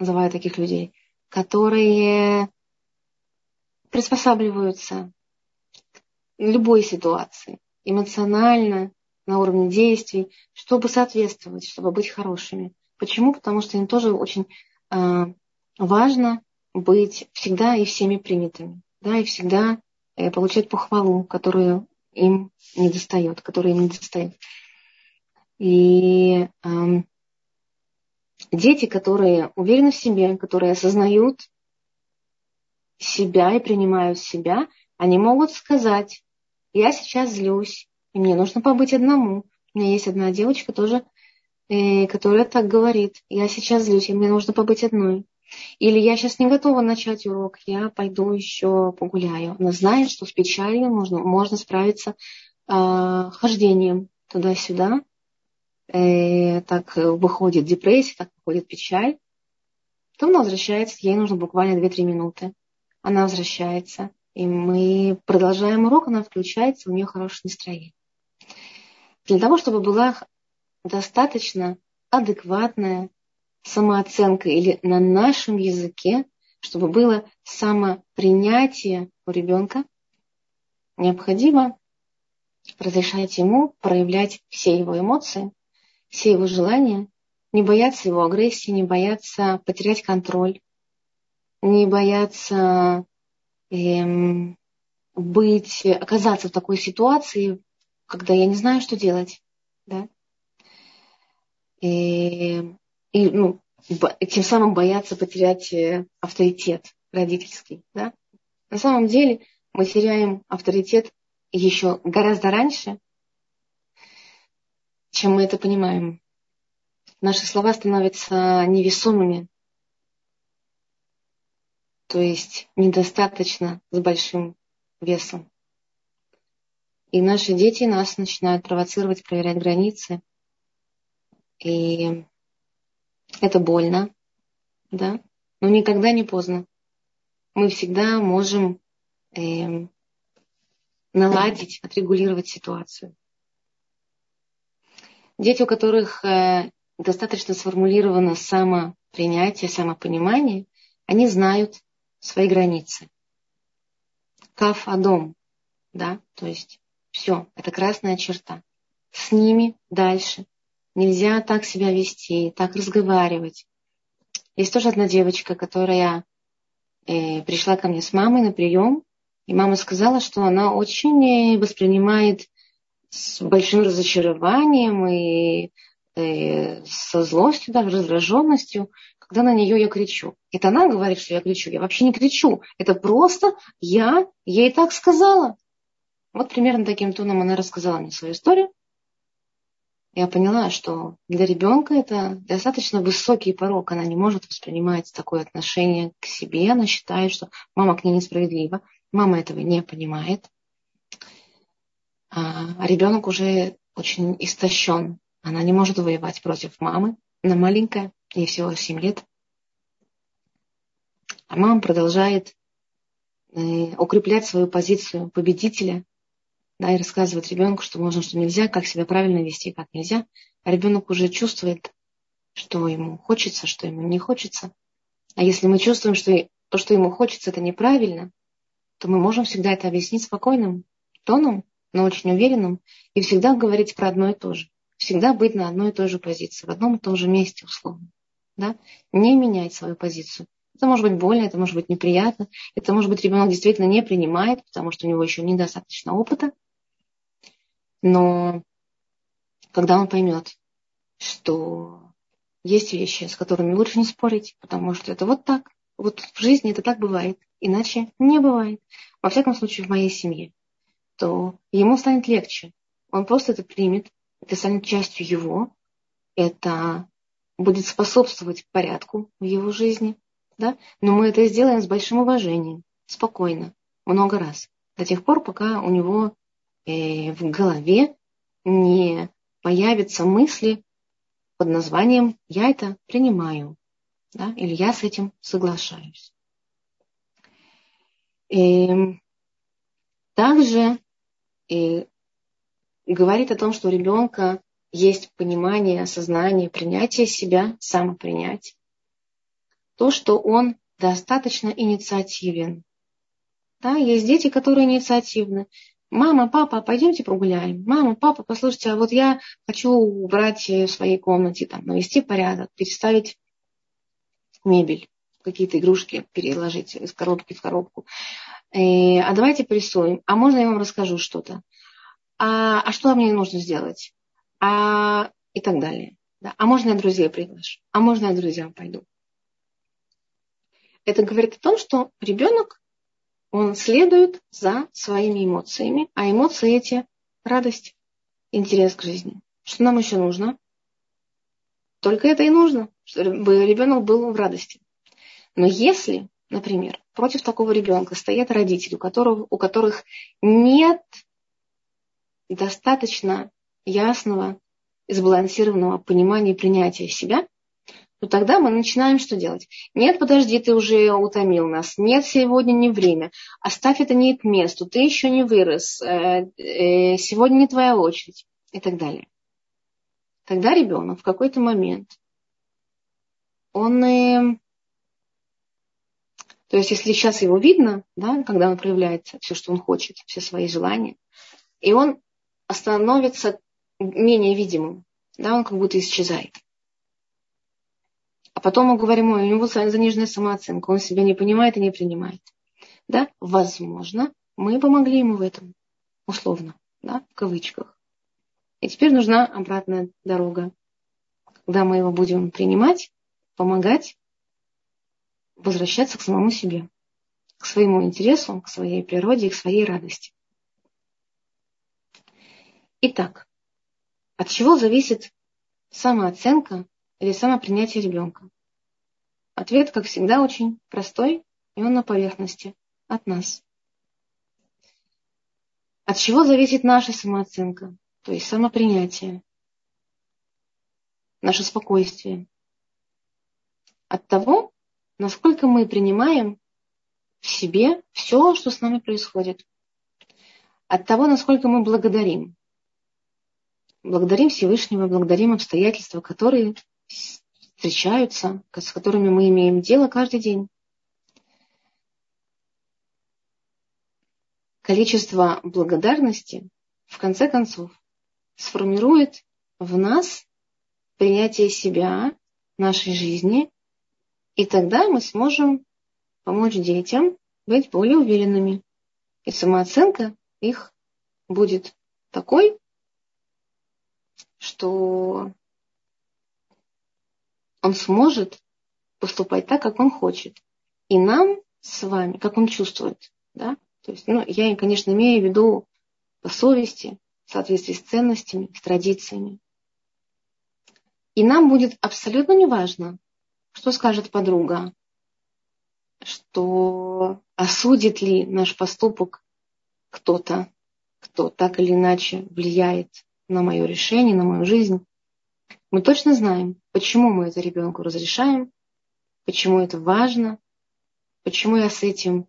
называют таких людей, которые приспосабливаются к любой ситуации, эмоционально, на уровне действий, чтобы соответствовать, чтобы быть хорошими. Почему? Потому что им тоже очень э, важно быть всегда и всеми принятыми, да, и всегда э, получать похвалу, которую им не достает, которая им не достает. И э, дети, которые уверены в себе, которые осознают себя и принимают себя, они могут сказать, я сейчас злюсь, и мне нужно побыть одному. У меня есть одна девочка тоже, э, которая так говорит, я сейчас злюсь, и мне нужно побыть одной. Или я сейчас не готова начать урок, я пойду еще погуляю. Она знает, что с печалью можно, можно справиться э, хождением туда-сюда. Э, так выходит депрессия, так выходит печаль. Потом она возвращается, ей нужно буквально 2-3 минуты. Она возвращается, и мы продолжаем урок, она включается, у нее хорошее настроение. Для того, чтобы была достаточно адекватная самооценка или на нашем языке, чтобы было самопринятие у ребенка, необходимо разрешать ему проявлять все его эмоции, все его желания, не бояться его агрессии, не бояться потерять контроль, не бояться эм, быть, оказаться в такой ситуации, когда я не знаю, что делать. Да? И и ну, тем самым боятся потерять э, авторитет родительский. Да? На самом деле мы теряем авторитет еще гораздо раньше, чем мы это понимаем. Наши слова становятся невесомыми, то есть недостаточно с большим весом. И наши дети нас начинают провоцировать, проверять границы. И это больно, да, но никогда не поздно. Мы всегда можем э, наладить, отрегулировать ситуацию. Дети, у которых э, достаточно сформулировано самопринятие, самопонимание, они знают свои границы. Каф Адом, да, то есть все, это красная черта. С ними дальше Нельзя так себя вести, так разговаривать. Есть тоже одна девочка, которая э, пришла ко мне с мамой на прием, и мама сказала, что она очень э, воспринимает с большим разочарованием и э, со злостью, даже раздраженностью, когда на нее я кричу. Это она говорит, что я кричу. Я вообще не кричу. Это просто я ей так сказала. Вот примерно таким тоном она рассказала мне свою историю я поняла, что для ребенка это достаточно высокий порог. Она не может воспринимать такое отношение к себе. Она считает, что мама к ней несправедлива. Мама этого не понимает. А ребенок уже очень истощен. Она не может воевать против мамы. Она маленькая, ей всего 7 лет. А мама продолжает э, укреплять свою позицию победителя да, и рассказывать ребенку, что можно, что нельзя, как себя правильно вести, как нельзя. А ребенок уже чувствует, что ему хочется, что ему не хочется. А если мы чувствуем, что то, что ему хочется, это неправильно, то мы можем всегда это объяснить спокойным тоном, но очень уверенным, и всегда говорить про одно и то же. Всегда быть на одной и той же позиции, в одном и том же месте, условно. Да? Не менять свою позицию. Это может быть больно, это может быть неприятно, это может быть ребенок действительно не принимает, потому что у него еще недостаточно опыта. Но когда он поймет, что есть вещи, с которыми лучше не спорить, потому что это вот так. Вот в жизни это так бывает, иначе не бывает. Во всяком случае, в моей семье. То ему станет легче. Он просто это примет, это станет частью его, это будет способствовать порядку в его жизни. Да? Но мы это сделаем с большим уважением, спокойно, много раз. До тех пор, пока у него Э, в голове не появятся мысли под названием «я это принимаю» да, или «я с этим соглашаюсь». И эм, также и э, говорит о том, что у ребенка есть понимание, осознание, принятие себя, самопринятие. То, что он достаточно инициативен. Да, есть дети, которые инициативны. Мама, папа, пойдемте прогуляем. Мама, папа, послушайте, а вот я хочу убрать в своей комнате, там, навести порядок, переставить мебель, какие-то игрушки переложить из коробки в коробку. И, э, а давайте порисуем. А можно я вам расскажу что-то? А, а что мне нужно сделать? А, и так далее. Да? А можно я друзей приглашу? А можно я друзьям пойду? Это говорит о том, что ребенок Он следует за своими эмоциями, а эмоции эти – радость, интерес к жизни. Что нам еще нужно? Только это и нужно, чтобы ребенок был в радости. Но если, например, против такого ребенка стоят родители, у, которого, у которых нет достаточно ясного сбалансированного понимания и принятия себя, то тогда мы начинаем что делать? Нет, подожди, ты уже утомил нас. Нет, сегодня не время. Оставь это не к месту. Ты еще не вырос. Э, э, сегодня не твоя очередь. И так далее. Тогда ребенок в какой-то момент, он э, то есть, если сейчас его видно, да, когда он проявляет все, что он хочет, все свои желания, и он становится менее видимым, да, он как будто исчезает. Потом мы говорим, ой, у него заниженная самооценка, он себя не понимает и не принимает. Да, возможно, мы помогли ему в этом, условно, да, в кавычках. И теперь нужна обратная дорога, когда мы его будем принимать, помогать, возвращаться к самому себе, к своему интересу, к своей природе к своей радости. Итак, от чего зависит самооценка или самопринятие ребенка? Ответ, как всегда, очень простой, и он на поверхности, от нас. От чего зависит наша самооценка, то есть самопринятие, наше спокойствие? От того, насколько мы принимаем в себе все, что с нами происходит. От того, насколько мы благодарим. Благодарим Всевышнего, благодарим обстоятельства, которые встречаются, с которыми мы имеем дело каждый день. Количество благодарности, в конце концов, сформирует в нас принятие себя, нашей жизни и тогда мы сможем помочь детям быть более уверенными. И самооценка их будет такой, что он сможет поступать так, как он хочет. И нам с вами, как он чувствует. Да? То есть, ну, я, конечно, имею в виду по совести, в соответствии с ценностями, с традициями. И нам будет абсолютно неважно, что скажет подруга? Что осудит ли наш поступок кто-то, кто так или иначе влияет на мое решение, на мою жизнь. Мы точно знаем, почему мы это ребенку разрешаем, почему это важно, почему я с этим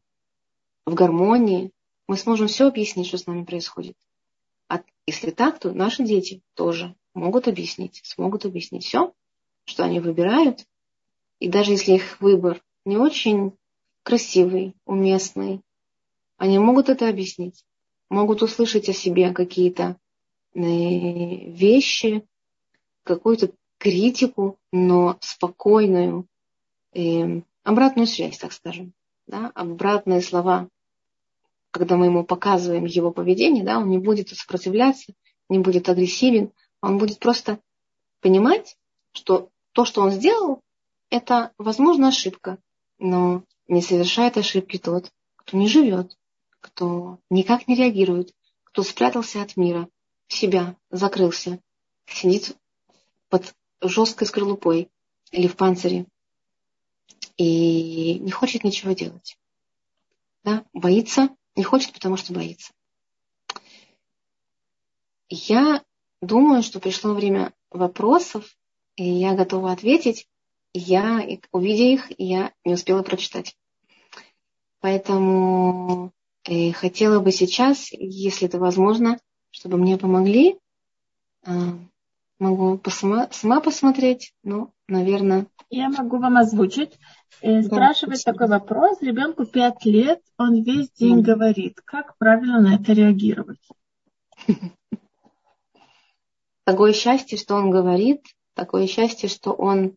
в гармонии. Мы сможем все объяснить, что с нами происходит. А если так, то наши дети тоже могут объяснить, смогут объяснить все, что они выбирают, и даже если их выбор не очень красивый, уместный, они могут это объяснить, могут услышать о себе какие-то э, вещи, какую-то критику, но спокойную, э, обратную связь, так скажем, да, обратные слова, когда мы ему показываем его поведение, да, он не будет сопротивляться, не будет агрессивен, он будет просто понимать, что то, что он сделал, это, возможно, ошибка, но не совершает ошибки тот, кто не живет, кто никак не реагирует, кто спрятался от мира, в себя закрылся, сидит под жесткой скорлупой или в панцире и не хочет ничего делать. Да? Боится, не хочет, потому что боится. Я думаю, что пришло время вопросов, и я готова ответить я, увидя их, я не успела прочитать. Поэтому э, хотела бы сейчас, если это возможно, чтобы мне помогли. Могу посма, сама посмотреть, ну, наверное. Я могу вам озвучить. Э, да, спрашивает спасибо. такой вопрос. Ребенку пять лет, он весь день да. говорит. Как правильно на это реагировать? Такое счастье, что он говорит, такое счастье, что он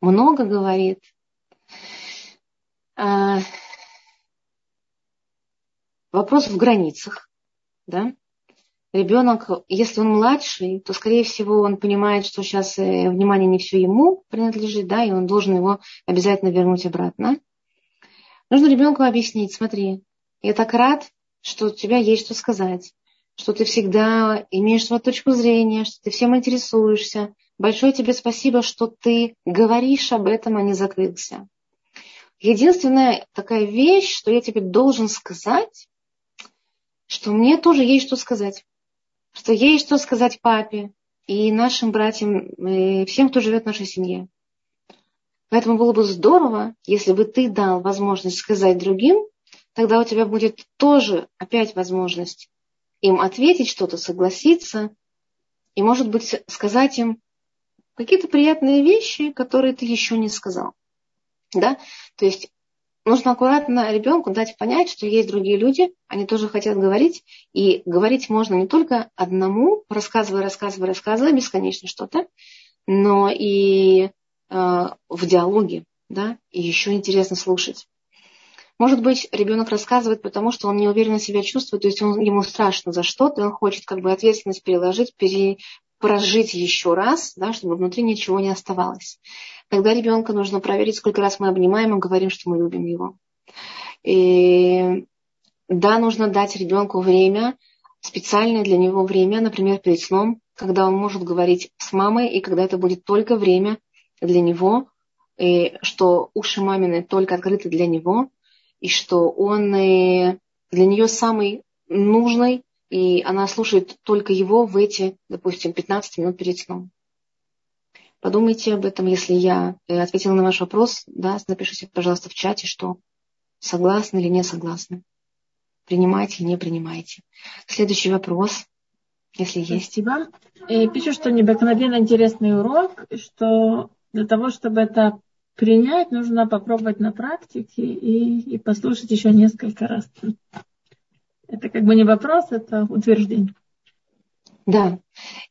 много говорит. А, вопрос в границах. Да? Ребенок, если он младший, то, скорее всего, он понимает, что сейчас э, внимание не все ему принадлежит, да, и он должен его обязательно вернуть обратно. Нужно ребенку объяснить, смотри, Я так рад, что у тебя есть что сказать, что ты всегда имеешь свою точку зрения, что ты всем интересуешься. Большое тебе спасибо, что ты говоришь об этом, а не закрылся. Единственная такая вещь, что я тебе должен сказать, что мне тоже есть что сказать. Что есть что сказать папе и нашим братьям, и всем, кто живет в нашей семье. Поэтому было бы здорово, если бы ты дал возможность сказать другим, тогда у тебя будет тоже опять возможность им ответить что-то, согласиться, и, может быть, сказать им какие-то приятные вещи, которые ты еще не сказал. Да? То есть нужно аккуратно ребенку дать понять, что есть другие люди, они тоже хотят говорить, и говорить можно не только одному, рассказывая, рассказывая, рассказывая бесконечно что-то, но и э, в диалоге, да, и еще интересно слушать. Может быть, ребенок рассказывает, потому что он неуверенно себя чувствует, то есть он, ему страшно за что-то, он хочет как бы ответственность переложить, пере, прожить еще раз, да, чтобы внутри ничего не оставалось. Тогда ребенка нужно проверить, сколько раз мы обнимаем и говорим, что мы любим его. И да, нужно дать ребенку время, специальное для него время, например, перед сном, когда он может говорить с мамой, и когда это будет только время для него, и что уши мамины только открыты для него, и что он э, для нее самый нужный, и она слушает только его в эти, допустим, 15 минут перед сном. Подумайте об этом, если я э, ответила на ваш вопрос, да, напишите, пожалуйста, в чате, что согласны или не согласны. Принимаете или не принимаете. Следующий вопрос, если есть. Спасибо. И пишут, что необыкновенно интересный урок, что для того, чтобы это принять, нужно попробовать на практике и, и послушать еще несколько раз. Это как бы не вопрос, это утверждение. Да.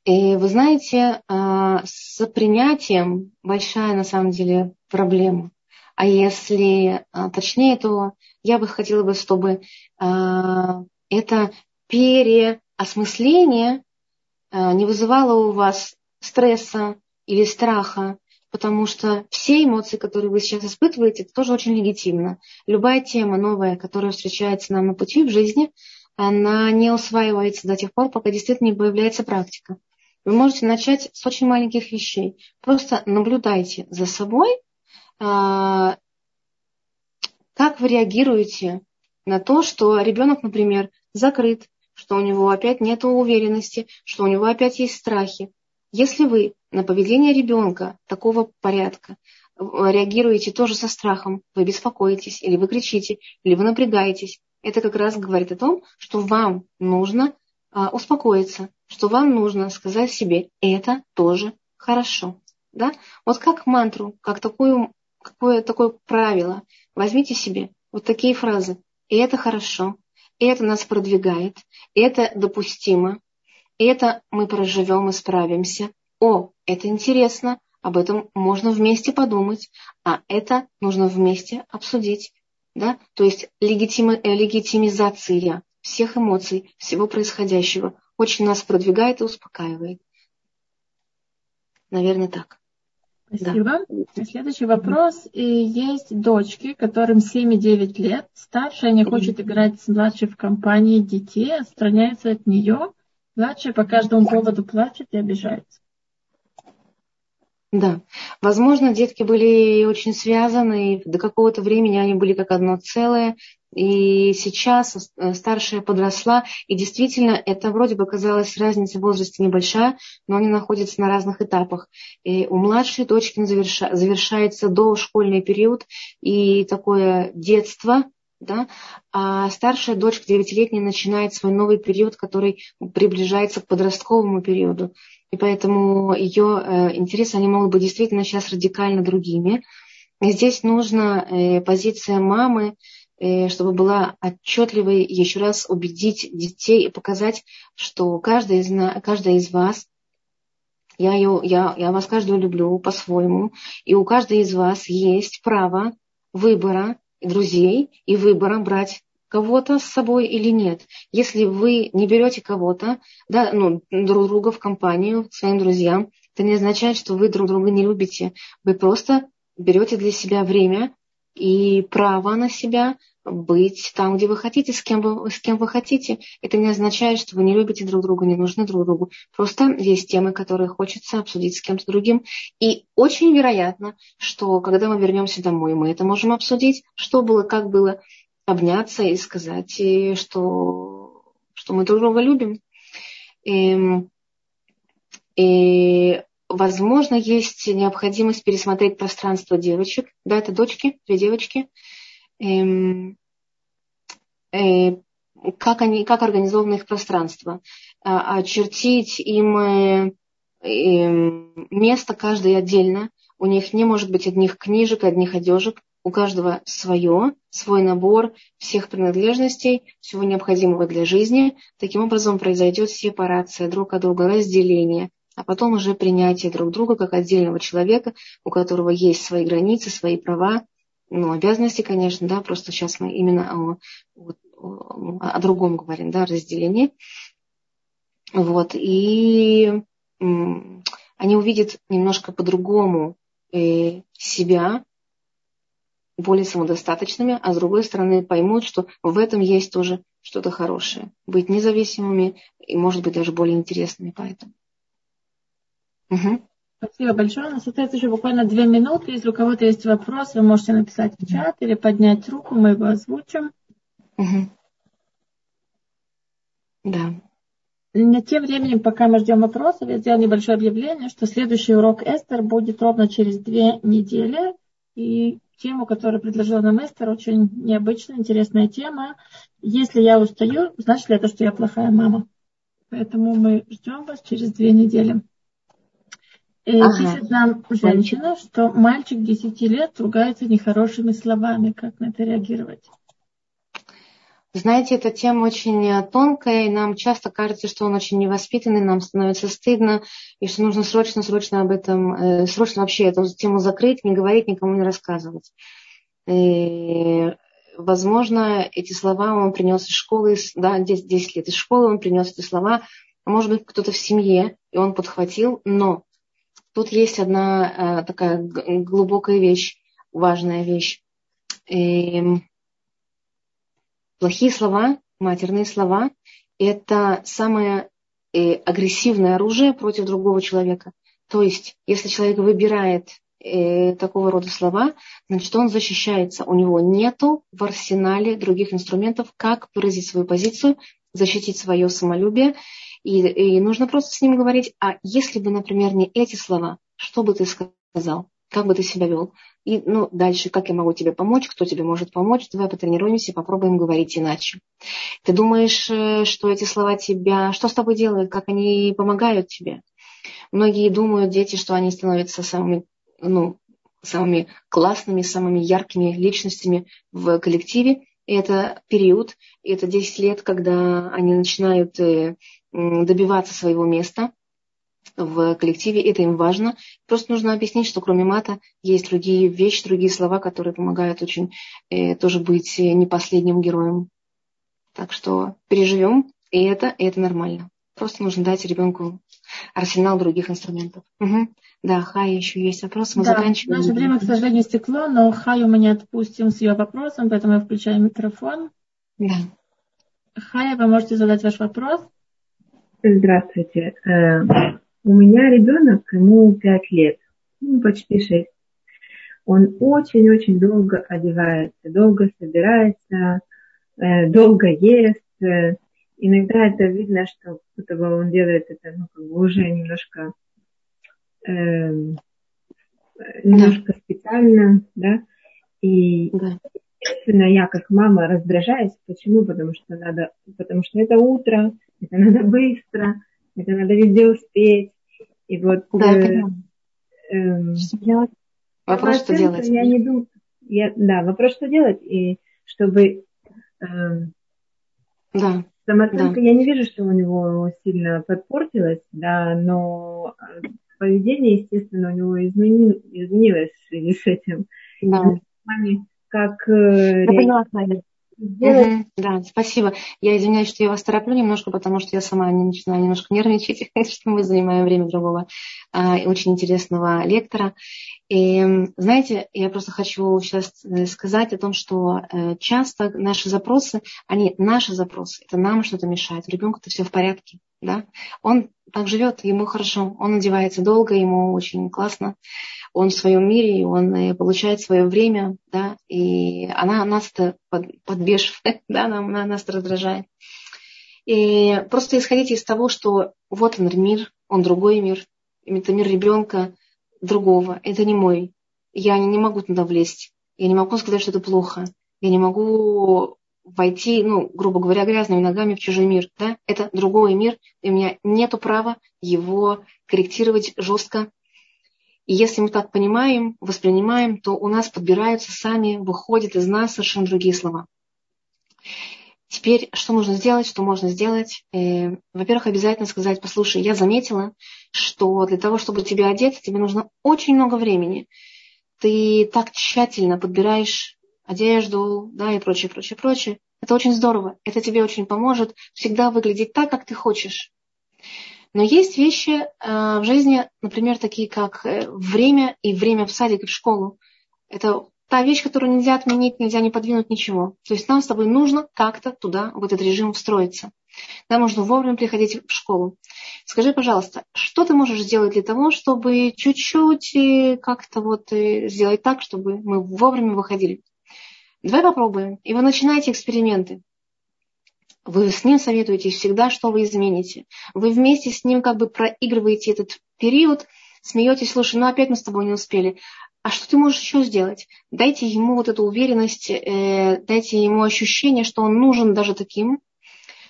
И вы знаете, а, с принятием большая на самом деле проблема. А если а, точнее, то я бы хотела бы, чтобы а, это переосмысление не вызывало у вас стресса или страха, потому что все эмоции, которые вы сейчас испытываете, это тоже очень легитимно. Любая тема новая, которая встречается нам на пути в жизни, она не усваивается до тех пор, пока действительно не появляется практика. Вы можете начать с очень маленьких вещей. Просто наблюдайте за собой, а, как вы реагируете на то, что ребенок, например, закрыт, что у него опять нет уверенности, что у него опять есть страхи. Если вы на поведение ребенка такого порядка реагируете тоже со страхом, вы беспокоитесь, или вы кричите, или вы напрягаетесь, это как раз говорит о том, что вам нужно а, успокоиться, что вам нужно сказать себе, это тоже хорошо. Да? Вот как мантру, как такую, какое такое правило, возьмите себе вот такие фразы. И это хорошо, и это нас продвигает, и это допустимо, это мы проживем и справимся. О, это интересно, об этом можно вместе подумать, а это нужно вместе обсудить. Да? То есть легитими, э, легитимизация всех эмоций, всего происходящего очень нас продвигает и успокаивает. Наверное, так. Спасибо. Да. Следующий вопрос. И есть дочки, которым 7 и 9 лет. Старшая не хочет играть с младшей в компании детей, отстраняется от нее. Младшая по каждому поводу плачет и обижается. Да, возможно, детки были очень связаны, и до какого-то времени они были как одно целое, и сейчас э, старшая подросла, и действительно, это вроде бы казалось разница в возрасте небольшая, но они находятся на разных этапах. И у младшей дочки заверша, завершается дошкольный период и такое детство, да, а старшая дочка, девятилетняя, начинает свой новый период, который приближается к подростковому периоду и поэтому ее э, интересы, они могут быть действительно сейчас радикально другими. И здесь нужна э, позиция мамы, э, чтобы была отчетливой, еще раз убедить детей и показать, что каждая из, каждая из вас, я, ее, я, я вас каждую люблю по-своему, и у каждой из вас есть право выбора друзей и выбора брать кого-то с собой или нет. Если вы не берете кого-то, да, ну, друг друга в компанию, своим друзьям, это не означает, что вы друг друга не любите. Вы просто берете для себя время и право на себя быть там, где вы хотите, с кем вы, с кем вы хотите. Это не означает, что вы не любите друг друга, не нужны друг другу. Просто есть темы, которые хочется обсудить с кем-то другим. И очень вероятно, что когда мы вернемся домой, мы это можем обсудить, что было, как было, обняться и сказать, что, что мы друг друга любим. И, и возможно, есть необходимость пересмотреть пространство девочек. Да, это дочки, две девочки – Эм, как, они, как организовано их пространство, а, очертить им э, эм, место каждый отдельно. У них не может быть одних книжек, одних одежек. У каждого свое, свой набор всех принадлежностей, всего необходимого для жизни. Таким образом произойдет сепарация друг от друга, разделение, а потом уже принятие друг друга как отдельного человека, у которого есть свои границы, свои права, ну, обязанности, конечно, да, просто сейчас мы именно о, о, о другом говорим, да, разделении. Вот, и они увидят немножко по-другому э, себя, более самодостаточными, а с другой стороны поймут, что в этом есть тоже что-то хорошее. Быть независимыми и, может быть, даже более интересными поэтому. Угу. Спасибо большое. У нас остается еще буквально две минуты. Если у кого-то есть вопрос, вы можете написать в чат или поднять руку, мы его озвучим. Угу. Да. Но тем временем, пока мы ждем вопросов, я сделала небольшое объявление, что следующий урок Эстер будет ровно через две недели. И тему, которую предложила нам Эстер, очень необычная, интересная тема. Если я устаю, значит ли это, что я плохая мама? Поэтому мы ждем вас через две недели. И ага. пишет нам женщина, что мальчик 10 лет ругается нехорошими словами. Как на это реагировать? Знаете, эта тема очень э, тонкая, и нам часто кажется, что он очень невоспитанный, нам становится стыдно, и что нужно срочно-срочно об этом, э, срочно вообще эту тему закрыть, не говорить, никому не рассказывать. И, возможно, эти слова он принес из школы, да, 10, 10 лет из школы он принес эти слова, а может быть, кто-то в семье, и он подхватил, но Тут есть одна э, такая глубокая вещь, важная вещь. И эм, плохие слова, матерные слова, это самое э, агрессивное оружие против другого человека. То есть, если человек выбирает э, такого рода слова, значит, он защищается. У него нету в арсенале других инструментов, как выразить свою позицию, защитить свое самолюбие. И, и нужно просто с ним говорить, а если бы, например, не эти слова, что бы ты сказал? Как бы ты себя вел? И ну, дальше, как я могу тебе помочь? Кто тебе может помочь? Давай потренируемся попробуем говорить иначе. Ты думаешь, э, что эти слова тебя... Что с тобой делают? Как они помогают тебе? Многие думают, дети, что они становятся самыми, ну, самыми классными, самыми яркими личностями в коллективе. Это период, это 10 лет, когда они начинают э, добиваться своего места в коллективе, это им важно. Просто нужно объяснить, что кроме мата есть другие вещи, другие слова, которые помогают очень э, тоже быть не последним героем. Так что переживем, и это, и это нормально. Просто нужно дать ребенку арсенал других инструментов. Угу. Да, Хай, еще есть вопрос. Мы да, заканчиваем. Наше время, к сожалению, стекло, но Хаю мы не отпустим с ее вопросом, поэтому я включаю микрофон. Да. Хая, вы можете задать ваш вопрос. Здравствуйте. Э, у меня ребенок, ему 5 лет, ну, почти 6. Он очень-очень долго одевается, долго собирается, э, долго ест. Иногда это видно, что будто бы он делает это ну, как бы уже немножко, э, немножко да. специально, да. И да. естественно, я как мама раздражаюсь. Почему? Потому что надо, потому что это утро, это надо быстро, это надо везде успеть. И вот... Да, э, э, что делать? Вопрос, что делать? Я не думаю, я, да, вопрос, что делать, и чтобы... Э, да. Самооценка, да. я не вижу, что у него сильно подпортилась, да, но э, поведение, естественно, у него измени, изменилось в связи с этим. Да. Как, э, я поняла, Да, спасибо. Я извиняюсь, что я вас тороплю немножко, потому что я сама не начинаю немножко нервничать, что мы занимаем время другого а, очень интересного лектора. И знаете, я просто хочу сейчас э, сказать о том, что э, часто наши запросы, они наши запросы, это нам что-то мешает. Ребенку-то все в порядке, да? Он так живет, ему хорошо, он одевается долго, ему очень классно он в своем мире, он э, получает свое время, да, и она нас-то подбешивает, да, она, она нас раздражает. И просто исходите из того, что вот он мир, он другой мир, это мир ребенка другого, это не мой. Я не, не могу туда влезть, я не могу сказать, что это плохо, я не могу войти, ну, грубо говоря, грязными ногами в чужой мир. Да? Это другой мир, и у меня нет права его корректировать жестко, и если мы так понимаем, воспринимаем, то у нас подбираются сами, выходят из нас совершенно другие слова. Теперь, что нужно сделать, что можно сделать? Э, во-первых, обязательно сказать, послушай, я заметила, что для того, чтобы тебя одеть, тебе нужно очень много времени. Ты так тщательно подбираешь одежду, да, и прочее, прочее, прочее. Это очень здорово. Это тебе очень поможет всегда выглядеть так, как ты хочешь. Но есть вещи э, в жизни, например, такие как э, время и время в садик и в школу. Это та вещь, которую нельзя отменить, нельзя не подвинуть ничего. То есть нам с тобой нужно как-то туда, в этот режим встроиться. Нам нужно вовремя приходить в школу. Скажи, пожалуйста, что ты можешь сделать для того, чтобы чуть-чуть э, как-то вот сделать так, чтобы мы вовремя выходили? Давай попробуем. И вы начинаете эксперименты. Вы с ним советуетесь всегда, что вы измените. Вы вместе с ним как бы проигрываете этот период, смеетесь, слушай, ну опять мы с тобой не успели. А что ты можешь еще сделать? Дайте ему вот эту уверенность, э, дайте ему ощущение, что он нужен даже таким,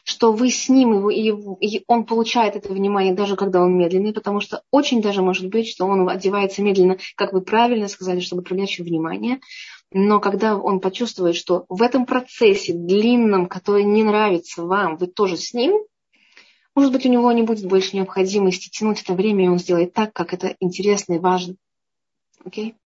что вы с ним, его, и, и он получает это внимание, даже когда он медленный, потому что очень даже может быть, что он одевается медленно, как вы правильно сказали, чтобы привлечь внимание. Но когда он почувствует, что в этом процессе длинном, который не нравится вам, вы тоже с ним, может быть, у него не будет больше необходимости тянуть это время, и он сделает так, как это интересно и важно. Окей? Okay?